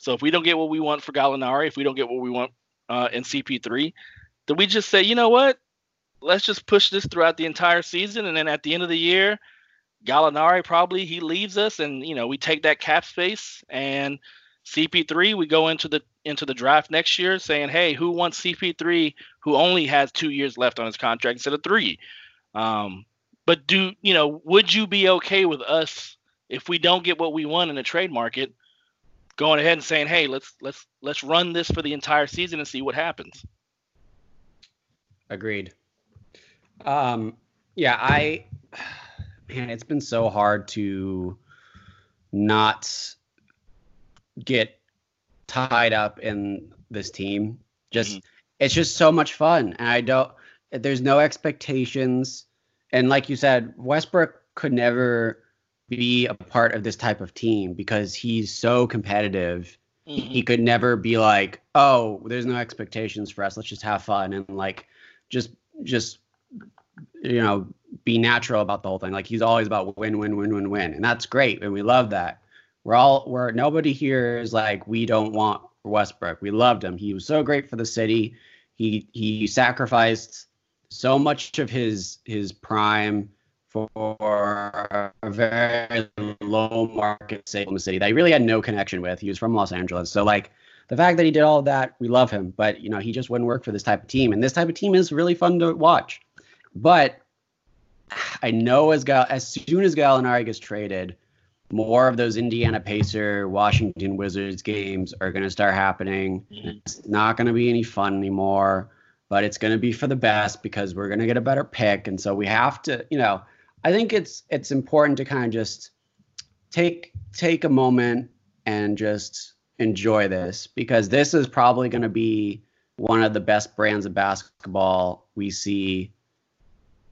So if we don't get what we want for Gallinari, if we don't get what we want uh, in CP3, do we just say, you know what? Let's just push this throughout the entire season, and then at the end of the year, Gallinari probably he leaves us, and you know we take that cap space and CP3 we go into the into the draft next year saying, hey, who wants CP3 who only has two years left on his contract instead of three? Um, but do you know? Would you be okay with us if we don't get what we want in the trade market, going ahead and saying, hey, let's let's let's run this for the entire season and see what happens? Agreed. Um, yeah, I man, it's been so hard to not get tied up in this team. Just Mhm. it's just so much fun, and I don't. There's no expectations, and like you said, Westbrook could never be a part of this type of team because he's so competitive he mm-hmm. could never be like, oh, there's no expectations for us. Let's just have fun and like just just you know be natural about the whole thing. Like he's always about win, win, win, win, win, and that's great, and we love that. We're all we're nobody here is like we don't want Westbrook. We loved him. He was so great for the city. He he sacrificed so much of his his prime for a very low market the city that he really had no connection with. He was from Los Angeles. So like the fact that he did all that, we love him. But you know, he just wouldn't work for this type of team. And this type of team is really fun to watch. But I know as Gal as soon as Gallinari gets traded, more of those Indiana Pacer, Washington Wizards games are going to start happening. It's not going to be any fun anymore, but it's going to be for the best because we're going to get a better pick, and so we have to, you know, I think it's it's important to kind of just take take a moment and just enjoy this because this is probably going to be one of the best brands of basketball we see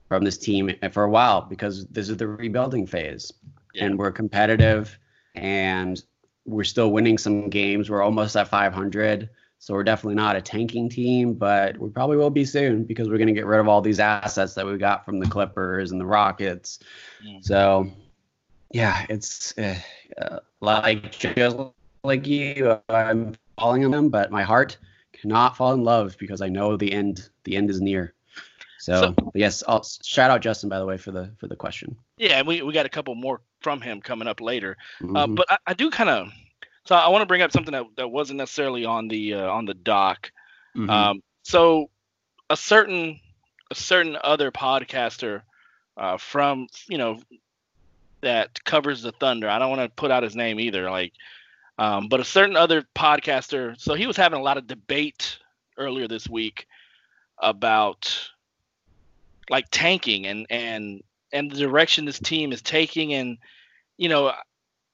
from this team for a while because this is the rebuilding phase Yeah. and we're competitive and we're still winning some games we're almost at 500 so we're definitely not a tanking team but we probably will be soon because we're going to get rid of all these assets that we got from the clippers and the rockets Mhm. so yeah it's uh, uh, like just like you i'm falling in them but my heart cannot fall in love because i know the end the end is near so, So- yes I'll, shout out justin by the way for the for the question Yeah, and we, we got a couple more from him coming up later. Uh, Mhm. but I, I do kind of, so I want to bring up something that, that wasn't necessarily on the uh, on the doc. Mhm. Um, so a certain a certain other podcaster uh, from you know that covers the Thunder. I don't want to put out his name either. Like, um, but a certain other podcaster. So he was having a lot of debate earlier this week about like tanking and and and the direction this team is taking and you know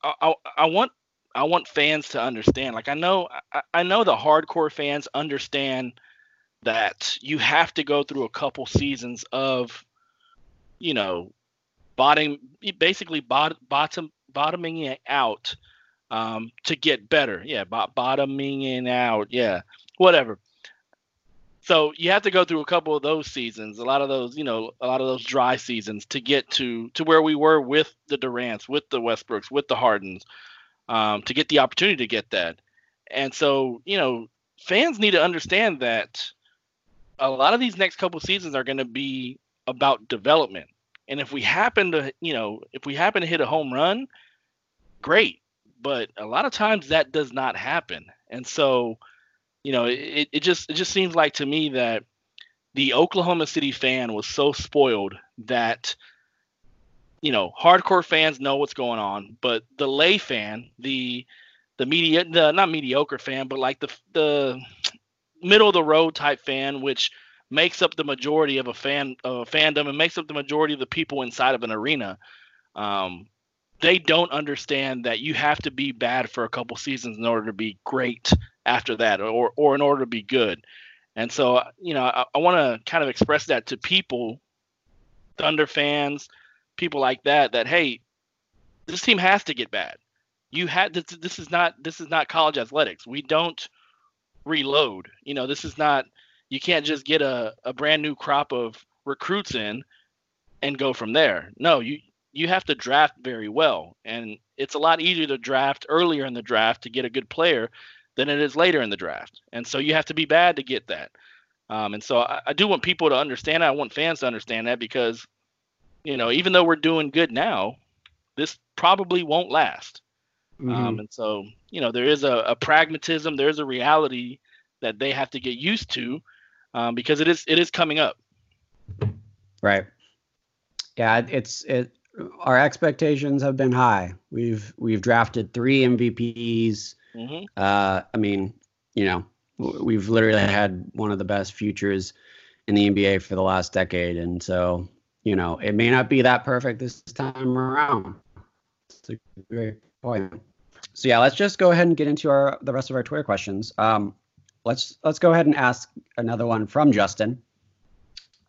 I, I, I want I want fans to understand like I know I, I know the hardcore fans understand that you have to go through a couple seasons of you know bottom basically bot, bottom bottoming it out um, to get better. Yeah bo- bottoming it out. Yeah whatever. So you have to go through a couple of those seasons a lot of those you know a lot of those dry seasons to get to to where we were with the durants with the westbrooks with the hardens um, to get the opportunity to get that. And so you know fans need to understand that a lot of these next couple seasons are going to be about development. And if we happen to you know if we happen to hit a home run great. But a lot of times that does not happen. And so you know it, it just it just seems like to me that the oklahoma city fan was so spoiled that you know hardcore fans know what's going on but the lay fan the the media the not mediocre fan but like the the middle of the road type fan which makes up the majority of a fan of a fandom and makes up the majority of the people inside of an arena. Um, they don't understand that you have to be bad for a couple seasons in order to be great after that or or in order to be good. And so you know i, I want to kind of express that to people thunder fans people like that that hey this team has to get bad you had this. This is not this is not college athletics. We don't reload. You know, this is not. You can't just get a, a brand new crop of recruits in and go from there. No, you you have to draft very well, and it's a lot easier to draft earlier in the draft to get a good player than it is later in the draft. And so you have to be bad to get that. Um, and so I, I do want people to understand that. I want fans to understand that because, you know, even though we're doing good now, this probably won't last. Mhm. Um, and so, you know, there is a, a pragmatism, there is a reality that they have to get used to um, because it is it is coming up. Right. Yeah, it's it. Our expectations have been high. We've we've drafted three MVPs. hmm Uh, I mean, you know, we've literally had one of the best futures in the NBA for the last decade, and so you know, it may not be that perfect this time around. It's a great point. So yeah, let's just go ahead and get into our the rest of our Twitter questions. Um, let's let's go ahead and ask another one from Justin.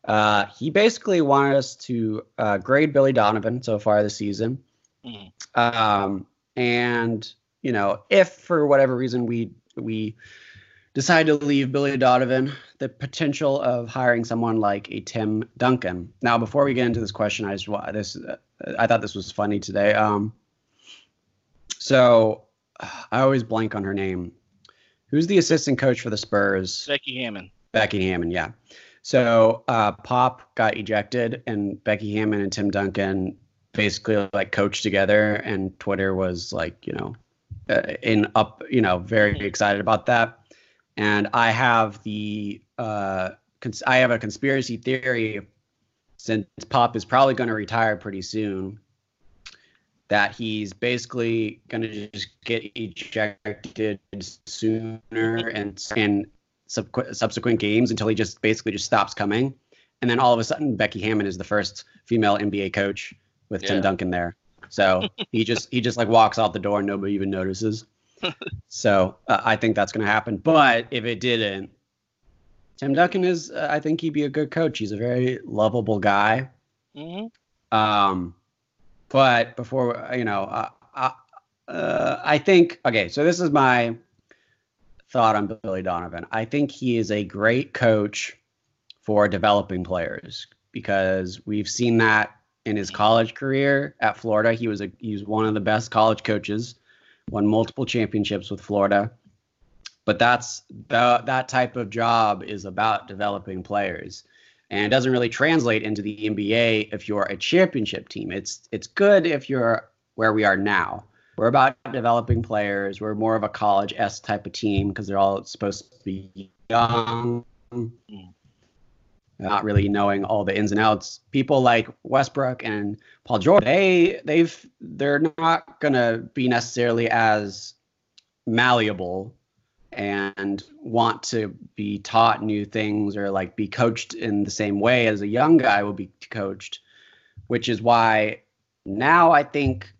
Uh, he basically wanted us to uh, grade Billy Donovan so far this season. Mhm. Um, and you know, if for whatever reason we we decide to leave Billy Donovan, the potential of hiring someone like a Tim Duncan. Now, before we get into this question, I just this uh, I thought this was funny today. Um, so I always blank on her name. Who's the assistant coach for the Spurs? Becky Hammon. Becky Hammon, yeah. So uh, Pop got ejected, and Becky Hammon and Tim Duncan basically like coached together, and Twitter was like, you know, uh, in up, you know, very excited about that. And I have the uh, cons- I have a conspiracy theory since Pop is probably going to retire pretty soon. That he's basically going to just get ejected sooner and and subsequent, subsequent games until he just basically just stops coming. And then all of a sudden, Becky Hammon is the first female NBA coach with Tim Duncan there. So he just he just like walks out the door and nobody even notices. So uh, I think that's going to happen. But if it didn't, Tim Duncan is uh, I think he'd be a good coach. He's a very lovable guy. hmm Um, but before you know, uh, uh, I think okay. So this is my thought on Billy Donovan. I think he is a great coach for developing players because we've seen that in his college career at Florida. He was a he was one of the best college coaches, won multiple championships with Florida. But that's the, that type of job is about developing players and doesn't really translate into the NBA if you're a championship team. It's it's good if you're where we are now. We're about developing players. We're more of a college S type of team because they're all supposed to be young, hmm. Not really knowing all the ins and outs. People like Westbrook and Paul George, they they've they're not gonna be necessarily as malleable and want to be taught new things or like be coached in the same way as a young guy will be coached, which is why now I think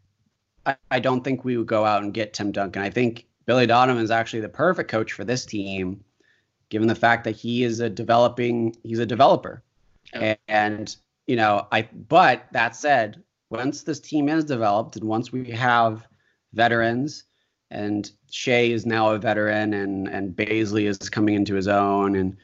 I, I don't think we would go out and get Tim Duncan. I think Billy Donovan is actually the perfect coach for this team, given the fact that he is a developing he's a developer. Yeah. And you know, I but that said, once this team is developed and once we have veterans and Shai is now a veteran and and Bazley is coming into his own and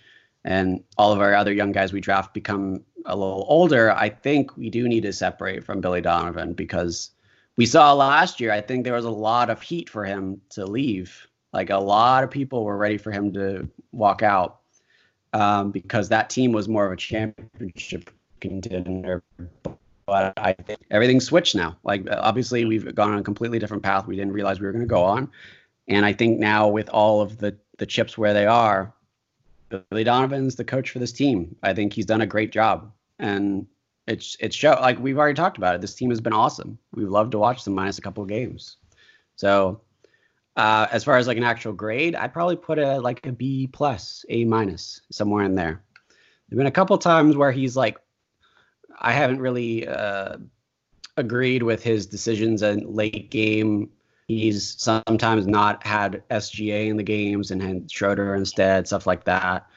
and all of our other young guys we draft become a little older, I think we do need to separate from Billy Donovan because we saw last year, I think there was a lot of heat for him to leave. Like a lot of people were ready for him to walk out um, because that team was more of a championship contender. But I think everything's switched now. Like obviously we've gone on a completely different path we didn't realize we were going to go on. And I think now with all of the the chips where they are, Billy Donovan's the coach for this team. I think he's done a great job, and it's it's show like we've already talked about it. This team has been awesome. We've loved to watch them minus a couple of games. So uh, as far as like an actual grade, I'd probably put a like a B plus, A minus, somewhere in there. There've been a couple times where he's like, I haven't really uh, agreed with his decisions in late game. He's sometimes not had SGA in the games and had Schroeder instead, stuff like that.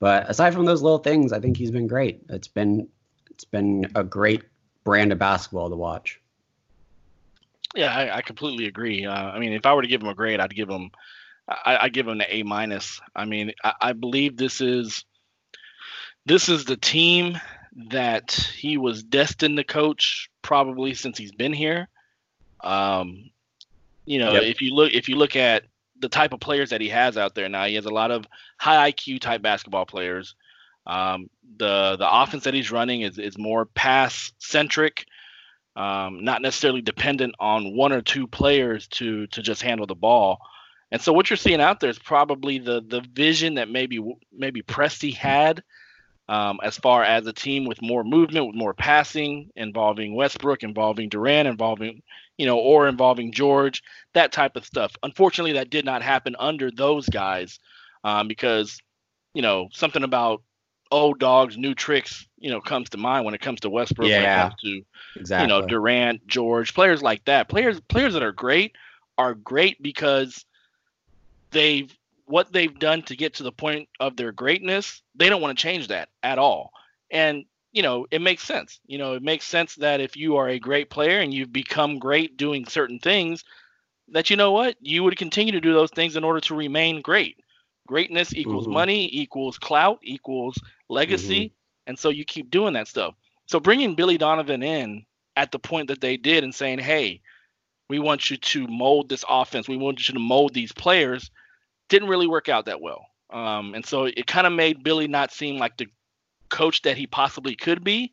But aside from those little things, I think he's been great. It's been it's been a great brand of basketball to watch. Yeah, I, I completely agree. Uh, I mean, if I were to give him a grade, I'd give him, I, I give him an A minus. I mean, I, I believe this is, this is the team that he was destined to coach probably since he's been here. Um, you know, Yep. if you look, if you look at the type of players that he has out there now, he has a lot of high IQ type basketball players. Um, the the offense that he's running is is more pass centric um, not necessarily dependent on one or two players to to just handle the ball. And so what you're seeing out there is probably the the vision that maybe maybe Presti had um, as far as a team with more movement, with more passing, involving Westbrook, involving Durant, involving you know, or involving George, that type of stuff. Unfortunately, that did not happen under those guys um, because you know something about old dogs, new tricks, you know, comes to mind when it comes to Westbrook. When Yeah. it comes to Exactly. you know Durant, George, players like that. Players players that are great are great because they've what they've done to get to the point of their greatness. They don't want to change that at all. And you know, it makes sense. You know, it makes sense that if you are a great player and you've become great doing certain things, that you know what, you would continue to do those things in order to remain great. Greatness equals Mhm. money, equals clout, equals legacy, and so you keep doing that stuff. So bringing Billy Donovan in at the point that they did and saying, "Hey, we want you to mold this offense. We want you to mold these players," didn't really work out that well. Um, and so it kind of made Billy not seem like the coach that he possibly could be.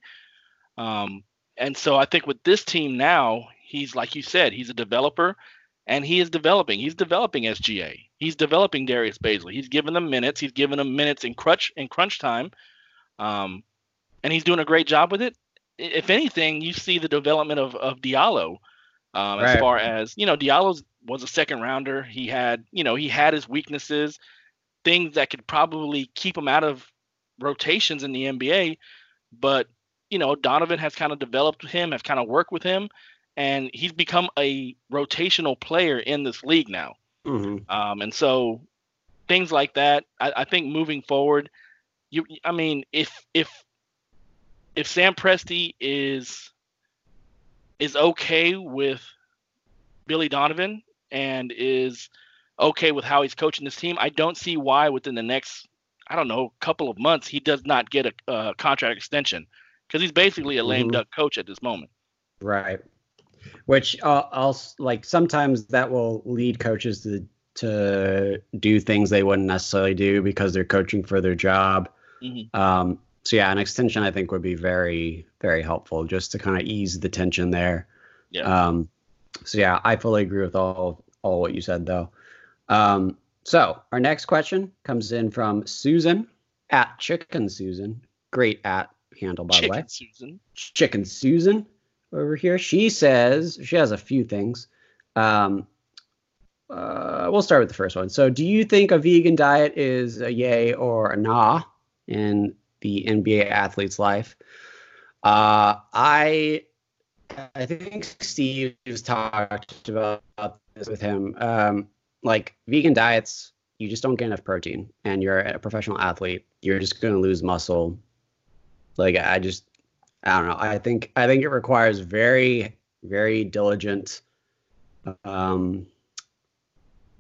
Um, and so I think with this team now, he's like you said, he's a developer, and he is developing. He's developing SGA. He's developing Darius Bazley. He's giving them minutes. He's giving them minutes in crunch in crunch time. Um, and he's doing a great job with it. If anything, you see the development of of Diallo, um, as far as you know, Diallo was a second rounder. He had you know he had his weaknesses, things that could probably keep him out of rotations in the NBA. But you know, Donovan has kind of developed him, have kind of worked with him, and he's become a rotational player in this league now. Mhm. Um, and so things like that, I, I think moving forward, you, I mean, if if if Sam Presti is is okay with Billy Donovan and is okay with how he's coaching this team, I don't see why within the next I don't know couple of months he does not get a, a contract extension because he's basically a lame Mhm. duck coach at this moment. Right. Which uh, also like sometimes that will lead coaches to to do things they wouldn't necessarily do because they're coaching for their job. Mhm. Um, so yeah, an extension I think would be very very helpful just to kind of ease the tension there. Yeah. Um, so yeah, I fully agree with all all what you said though. Um, so our next question comes in from Susan at Chicken Susan. Great at handle by the way. Chicken Susan. Chicken Susan over here. She says she has a few things. Um, uh, we'll start with the first one. So, do you think a vegan diet is a yay or a nah in the NBA athlete's life? Uh, I I think Steve has talked about this with him. Um, like vegan diets, you just don't get enough protein, and you're a professional athlete. You're just going to lose muscle. Like I just I don't know. I think I think it requires very very diligent um,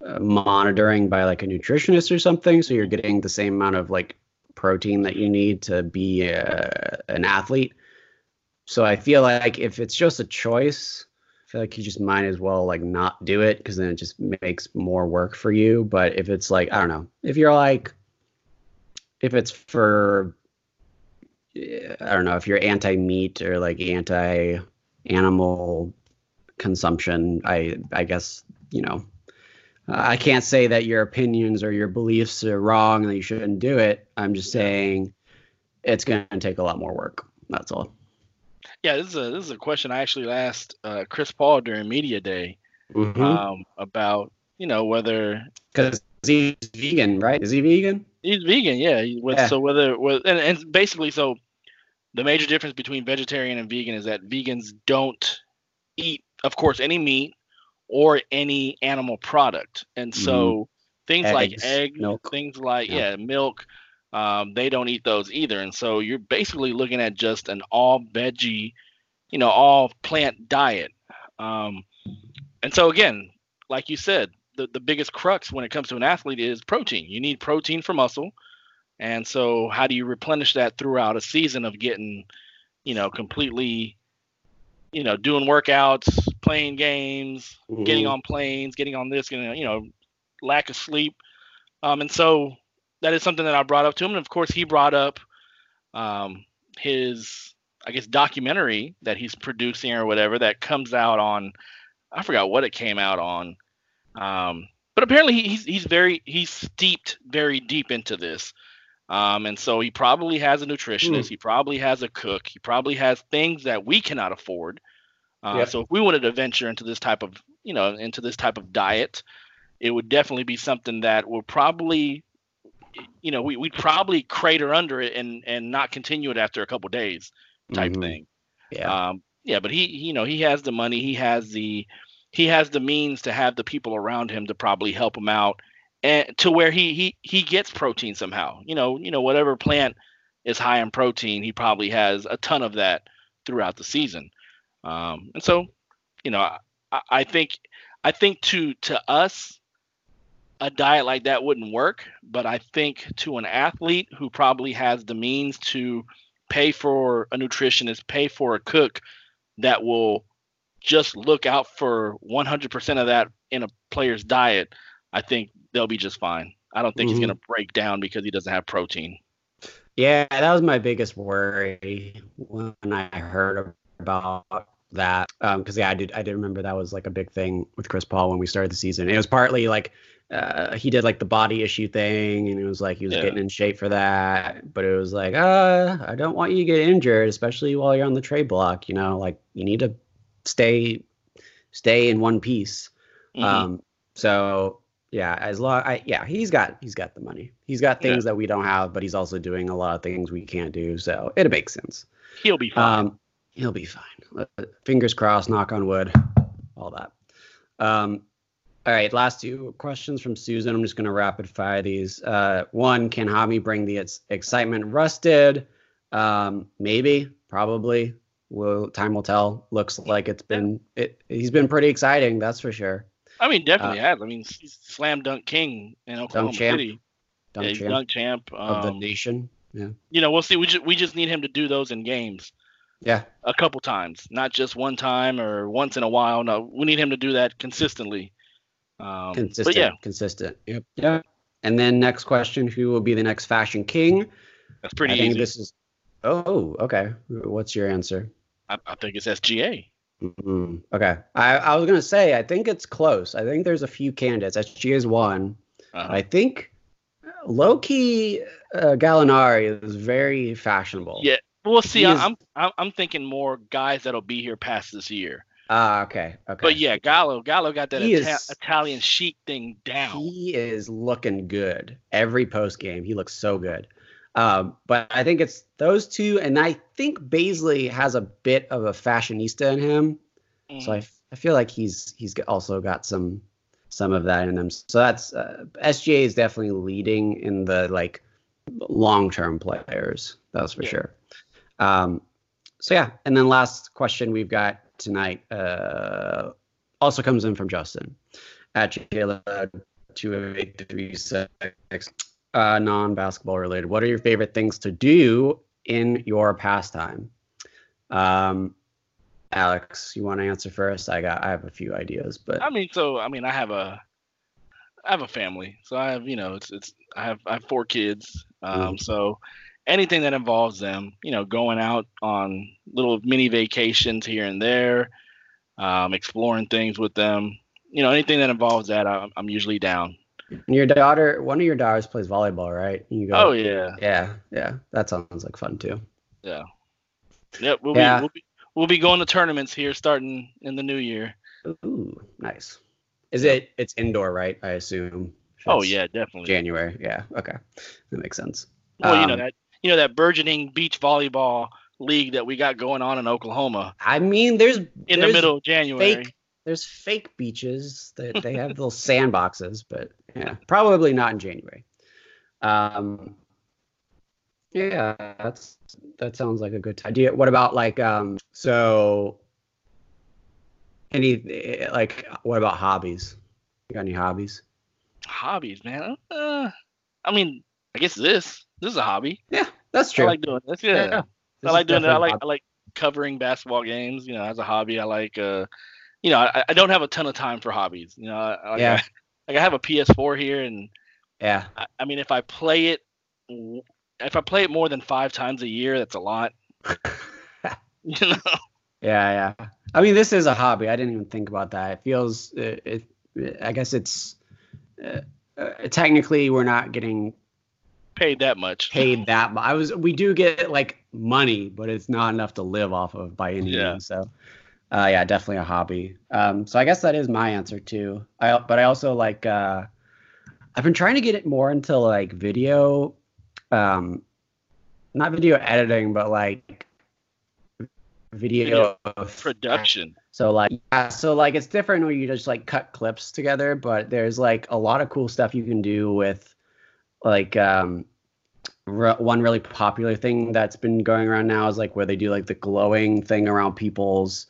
uh, monitoring by like a nutritionist or something, so you're getting the same amount of like protein that you need to be uh, an athlete. So I feel like if it's just a choice, I feel like you just might as well like not do it because then it just makes more work for you. But if it's like I don't know, if you're like if it's for I don't know if you're anti meat or like anti animal consumption. I I guess you know I can't say that your opinions or your beliefs are wrong and that you shouldn't do it. I'm just saying it's going to take a lot more work. That's all. Yeah, this is a this is a question I actually asked uh, Chris Paul during media day Because um, about you know whether because he's vegan, right? Is he vegan? He's vegan. Yeah, with, Yeah. so whether with, and, and basically so the major difference between vegetarian and vegan is that vegans don't eat, of course, any meat or any animal product, and so things like Eggs, eggs, milk. things like Yeah. yeah, milk. Um, they don't eat those either, and so you're basically looking at just an all veggie, you know, all plant diet. Um, and so again, like you said, the, the biggest crux when it comes to an athlete is protein. You need protein for muscle. And so how do you replenish that throughout a season of getting, you know, completely, you know, doing workouts, playing games, getting Mhm. on planes, getting on this, getting, you know, lack of sleep. Um, and so that is something that I brought up to him. And of course he brought up um, his, I guess, documentary that he's producing or whatever that comes out on, I forgot what it came out on. Um, but apparently he- he's he's very he's steeped very deep into this, um, and so he probably has a nutritionist. He probably has a cook. He probably has things that we cannot afford. Uh, Yep. So if we wanted to venture into this type of you know into this type of diet, it would definitely be something that will probably you know we, we'd probably crater under it and and not continue it after a couple days type Mhm. thing. Yeah. Um, yeah, but he, you know, he has the money, he has the, he has the means to have the people around him to probably help him out, and to where he he he gets protein somehow. You know, you know, whatever plant is high in protein, he probably has a ton of that throughout the season. Um, and so, you know, I, I think, I think to to us, a diet like that wouldn't work. But I think to an athlete who probably has the means to pay for a nutritionist, pay for a cook that will just look out for 100% of that in a player's diet, I think they'll be just fine. I don't think he's Mhm. going to break down because he doesn't have protein. Yeah, that was my biggest worry when I heard about that. Because yeah, I did I did remember that was like a big thing with Chris Paul when we started the season. It was partly like uh, he did like the body issue thing, and it was like he was Yeah. getting in shape for that. But it was like, uh, I don't want you to get injured, especially while you're on the trade block. You know, like you need to stay stay in one piece. Mhm. Um, so yeah, as long I yeah, he's got he's got the money. He's got Yeah. things that we don't have, but he's also doing a lot of things we can't do. So it makes sense. He'll be fine. Um, he'll be fine. Uh, Fingers crossed. Knock on wood. All that. Um, all right. Last two questions from Susan. I'm just going to rapid fire these. Uh, one, can Hami bring the ex- excitement? Rusted. Um, maybe. Probably. Will time will tell. Looks like it's been it. He's been pretty exciting. That's for sure. I mean, definitely uh, has. I mean, slam dunk king in Oklahoma champ. City. Dunk yeah, champ dunk champ. of the Um, nation. Yeah. you know, we'll see. We just we just need him to do those in games Yeah. a couple times, not just one time or once in a while. No, we need him to do that consistently. Um, consistent. yeah, Consistent. Yep. Yeah. And then next question: Who will be the next fashion king? that's pretty I think easy. this is. Oh, okay. What's your answer? I, I think it's SGA. Mhm. Okay. I, I was gonna say I think it's close. I think there's a few candidates. SGA is one. Uh, I think low key uh, Gallinari is very fashionable. Yeah, we'll see. I, I'm I'm thinking more guys that'll be here past this year. Ah, okay. Okay. But yeah, Gallo Gallo got that Ita- is- Italian chic thing down. He is looking good every post game. He looks so good. Um, but I think it's those two, and I think Bazley has a bit of a fashionista in him. So I, I feel like he's he's also got some some of that in them. So that's uh, SGA is definitely leading in the like long term players. That's for Yeah. sure. Um, so yeah, and then last question we've got tonight uh, also comes in from Justin at Jayla two eight three six. Uh, non basketball related. What are your favorite things to do in your pastime? Um, Alex, you want to answer first? I got I have a few ideas, but I mean, so I mean, I have a, I have a family, so I have you know, it's it's I have I have four kids, um, so anything that involves them, you know, going out on little mini vacations here and there, um, exploring things with them, you know, anything that involves that, I'm, I'm usually down. And your daughter, one of your daughters plays volleyball, right? You go, Oh yeah, yeah, yeah. That sounds like fun too. yep. We'll Yeah. be we'll be we'll be going to tournaments here starting in the new year. Ooh, nice. Is it? It's indoor, right? I assume. Oh yeah, definitely. January. Yeah. Okay, that makes sense. Well, you know Um, that you know that burgeoning beach volleyball league that we got going on in Oklahoma I mean, there's in the middle of January. Fake. There's fake beaches that they have little sandboxes, but yeah, probably not in January. Um, yeah, that's that sounds like a good idea. What about like um? So Any like what about hobbies? You got any hobbies? Hobbies, man. Uh, I mean, I guess this this is a hobby. Yeah, that's true. I like doing this. Yeah, Yeah, This I like doing it. I like I like covering basketball games. You know, as a hobby, I like. uh You know, I, I don't have a ton of time for hobbies. You know, I, I- Yeah. I, like I have a PS4 here, and Yeah, I, I mean, if I play it, if I play it more than five times a year, that's a lot. <laughs> you know. yeah, yeah. I mean, this is a hobby. I didn't even think about that. It feels. It. it I guess it's. Uh, uh, technically, we're not getting Paid that much. paid that much. I was. We do get like money, but it's not enough to live off of by any Yeah. means. So, uh, yeah, definitely a hobby. Um, so I guess that is my answer too. I but I also like. Uh, I've been trying to get it more into like video, um, not video editing, but like video, Production. so like yeah, so like it's different when you just like cut clips together, but there's like a lot of cool stuff you can do with like um re- one really popular thing that's been going around now is like where they do like the glowing thing around people's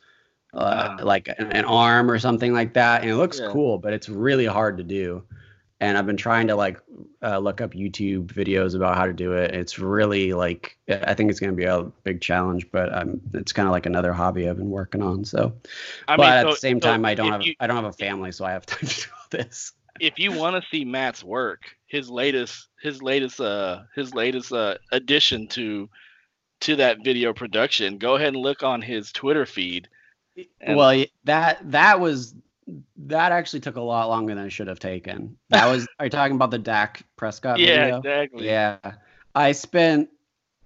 uh, Ah. like an, an arm or something like that and it looks Yeah. cool but it's really hard to do and i've been trying to like uh, look up youtube videos about how to do it it's really like i think it's going to be a big challenge but um, it's kind of like another hobby i've been working on so I but mean, at so- the same so time i don't have you- i don't have a family so i have <laughs> time to do all this if you want to see Matt's work, his latest his latest uh his latest uh addition to to that video production, go ahead and look on his Twitter feed. And- well that that was that actually took a lot longer than it should have taken. That was <laughs> are you talking about the dak prescott yeah, video? exactly. yeah. I spent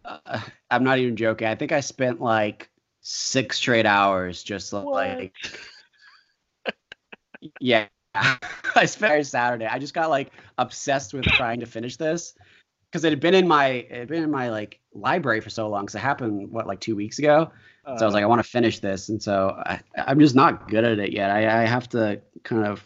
uh, i'm not even joking. I think i spent like six straight hours just like <laughs> yeah. <laughs> I spent saturday. I just got like obsessed with trying to finish this because it had been in my it had been in my like library for so long because it happened what like two weeks ago so I was Uh, like, I want to finish this, and so I, I'm just not good at it yet. I, I have to kind of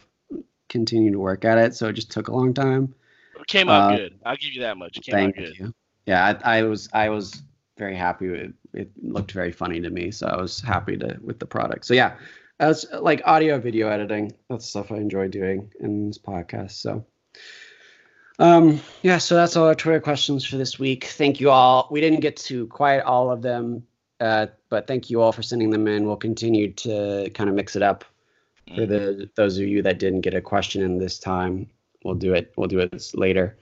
continue to work at it. So it just took a long time. it came out uh, good. I'll give you that much. It came Thank out good. you. Yeah, I, I was I was very happy with it. It looked very funny to me, so I was happy to with the product. So yeah, as like audio video editing, that's stuff I enjoy doing in this podcast. So. Um, yeah, so that's all our Twitter questions for this week. Thank you all. We didn't get to quite all of them, uh, but thank you all for sending them in. We'll continue to kind of mix it up for the those of you that didn't get a question in this time. We'll do it. We'll do it later.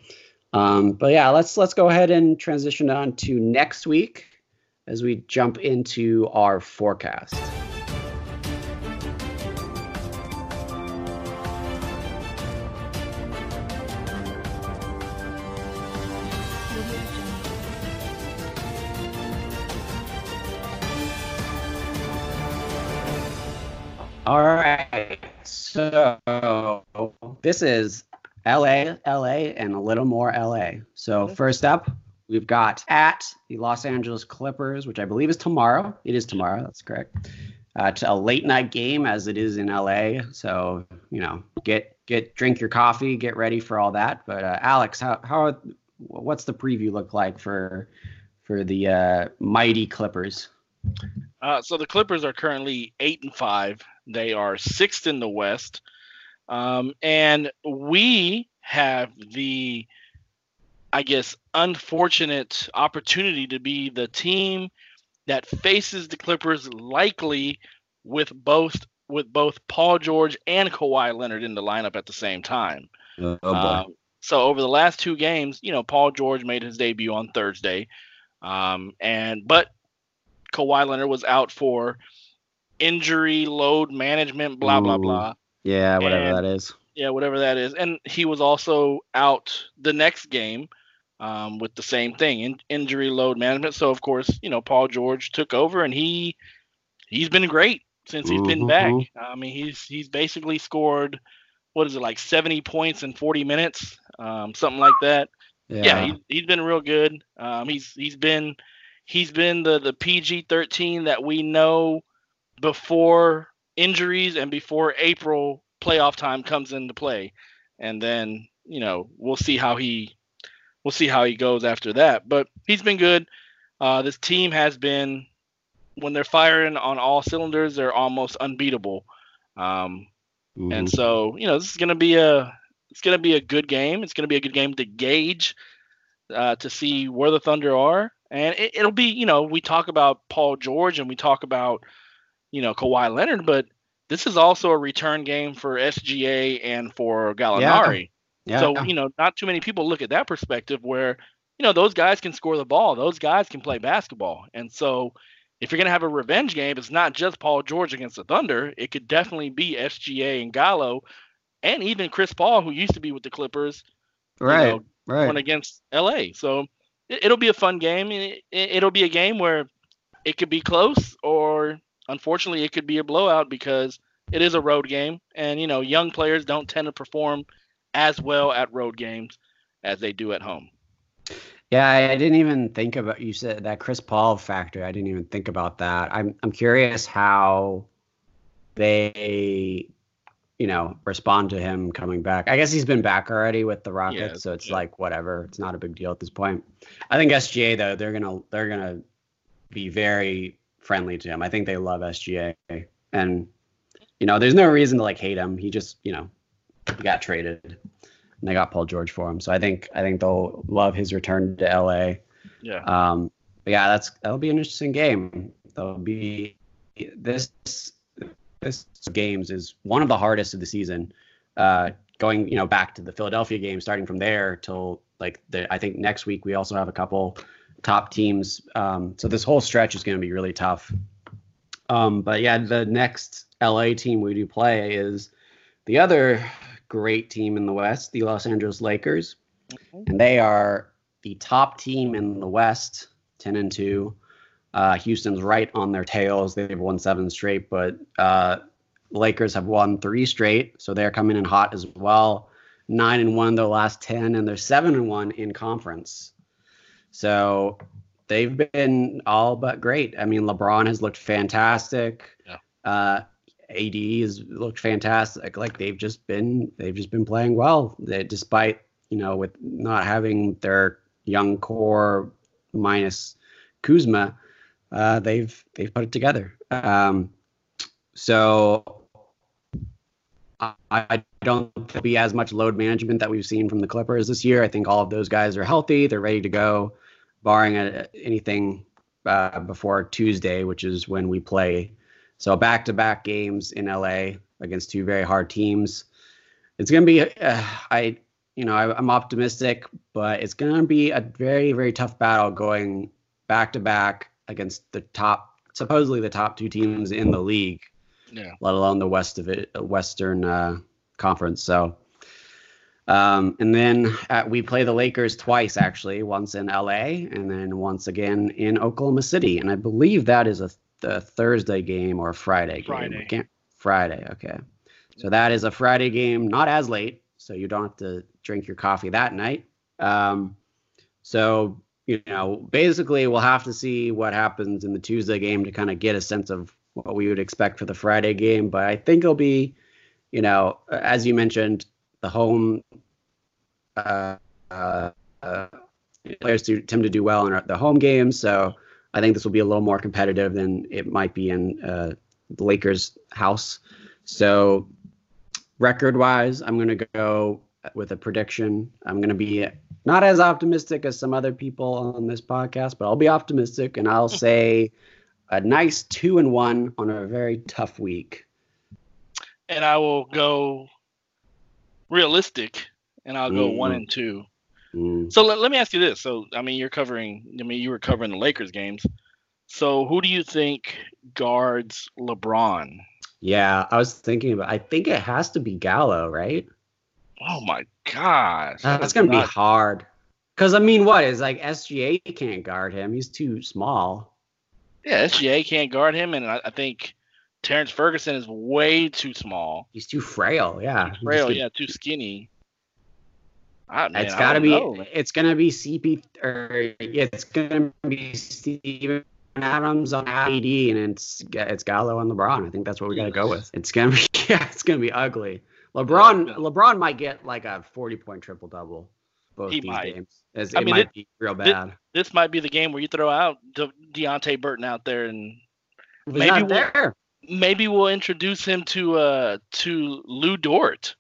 Um, but yeah, let's let's go ahead and transition on to next week as we jump into our forecast. All right. So this is LA, LA, and a little more LA. So first up, we've got at the Los Angeles Clippers, which I believe is tomorrow. It is tomorrow. That's correct. Uh, to a late night game as it is in LA. So you know, get get drink your coffee, get ready for all that. But uh, Alex, how how what's the preview look like for for the uh, mighty Clippers? Uh, so the Clippers are currently eight and five. They are sixth in the West, um, and we have the, I guess, unfortunate opportunity to be the team that faces the Clippers likely with both with both Paul George and Kawhi Leonard in the lineup at the same time. Oh Um, so over the last two games, you know, Paul George made his debut on Thursday, um, and but Kawhi Leonard was out for injury, load management, blah blah Ooh. blah. yeah, whatever and- that is. Yeah, whatever that is, and he was also out the next game um, with the same thing, in, injury, load management. So of course, you know, Paul George took over, and he he's been great since he's been back. Mhm. I mean, he's he's basically scored what is it like 70 points in 40 minutes, um, something like that. Yeah, he, he's been real good. Um, he's he's been he's been the the PG thirteen that we know before injuries and before April playoff time comes into play, and then you know we'll see how he we'll see how he goes after that. But he's been good. Uh, this team has been when they're firing on all cylinders, they're almost unbeatable. Um, and so you know this is going to be a it's going to be a good game. It's going to be a good game to gauge uh, to see where the Thunder are, and it, it'll be you know we talk about Paul George and we talk about you know Kawhi Leonard, but this is also a return game for SGA and for Gallinari. yeah, yeah. So you know, not too many people look at that perspective where you know those guys can score the ball, those guys can play basketball, and so if you're gonna have a revenge game, it's not just Paul George against the Thunder. It could definitely be SGA and Gallo, and even Chris Paul, who used to be with the Clippers, right, know, right. going against LA. So it, it'll be a fun game. It, it'll be a game where it could be close, or unfortunately, it could be a blowout because it is a road game, and you know, young players don't tend to perform as well at road games as they do at home. Yeah, I, didn't even think about you said that Chris Paul factor. I didn't even think about that. I'm I'm curious how they you know respond to him coming back. I guess he's been back already with the Rockets, Yeah, so it's yeah. like whatever. It's not a big deal at this point. I think SGA though, they're going to they're going to be very friendly to him. I think they love SGA and you know, there's no reason to like hate him. He just, you know, he got traded and they got Paul George for him. So I think I think they'll love his return to LA. Yeah. Um, but yeah, that's that'll be an interesting game. That'll be this this games is one of the hardest of the season. Uh, going you know back to the Philadelphia game, starting from there till like the I think next week we also have a couple top teams. Um, so this whole stretch is going to be really tough. Um, but yeah, the next LA team we do play is the other great team in the West, the Los Angeles Lakers, and they are the top team in the West, ten and two. Uh, Houston's right on their tails. They've won seven straight, but uh, Lakers have won three straight, so they're coming in hot as well. Nine and one their last ten, and they're seven and one in conference. So they've been all but great. I mean, LeBron has looked fantastic. Yeah. Uh, AD has looked fantastic. Like they've just been they've just been playing well. They, despite you know with not having their young core minus Kuzma, uh, they've they've put it together. Um, so I, I don't think be as much load management that we've seen from the Clippers this year. I think all of those guys are healthy. They're ready to go, barring uh anything uh, before Tuesday, which is when we play. So back-to-back games in LA against two very hard teams. It's gonna be. Uh, I you know I, I'm optimistic, but it's gonna be a very very tough battle going back-to-back against the top, supposedly the top two teams in the league Yeah. let alone the west of it, Western uh, Conference. So, um, and then uh, we play the Lakers twice, actually, once in LA and then once again in Oklahoma City. And I believe that is a, a Thursday game or a Friday game. Friday. Friday, okay. So that is a Friday game, not as late, so you don't have to drink your coffee that night. Um, so you know, basically, we'll have to see what happens in the Tuesday game to kind of get a sense of what we would expect for the Friday game. But I think it'll be, you know, as you mentioned, the home uh, uh, players do, tend to do well in the home games. So I think this will be a little more competitive than it might be in uh, the Lakers' house. So record wise, I'm going to go with a prediction. I'm going to be not as optimistic as some other people on this podcast, but I'll be optimistic and I'll <laughs> say a nice two and one on a very tough week. And I will go realistic, and I'll go one Mhm. and two. Mm. So let, let me ask you this. So I mean, you're covering. I mean, you were covering the Lakers games. So who do you think guards LeBron? Yeah, I was thinking about. I think it has to be Gallo, right? Oh my gosh, that That's gonna be hard. Cause I mean, what is like SGA can't guard him? He's too small. Yeah, SGA can't guard him, and I, I think Terrence Ferguson is way too small. He's too frail. Yeah, He Frail, could- yeah, too skinny. I, man, it's got to be. know, it's gonna be CP or it's gonna be Steven Adams on AD, and it's it's Gallo and LeBron. I think that's what we gotta go with. It's gonna be <laughs> yeah, it's gonna be ugly. LeBron LeBron might get like a forty point triple double both He these might. games. It's- I it mean, might it- be real bad. This might be the game where you throw out De- Deonte Burton out there and He's maybe not there. Maybe we'll introduce him to uh to Lu Dort.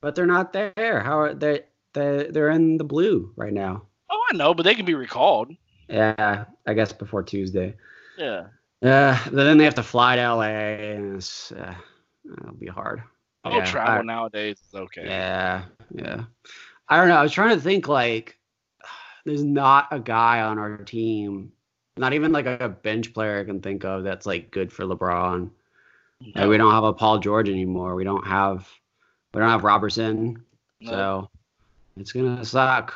But they're not there. How are they? They they're in the blue right now. Oh, I know, but they can be recalled. Yeah, I guess before Tuesday. Yeah. Yeah, but then they have to fly to LA, and it's, uh, it'll be hard. Oh, Yeah, travel I- nowadays is okay. Yeah, yeah. I don't know. I was trying to think like, there's not a guy on our team, not even like a bench player I can think of that's like good for LeBron. Like, we don't have a Paul George anymore. We don't have, we don't have Roberson. No. So it's gonna suck.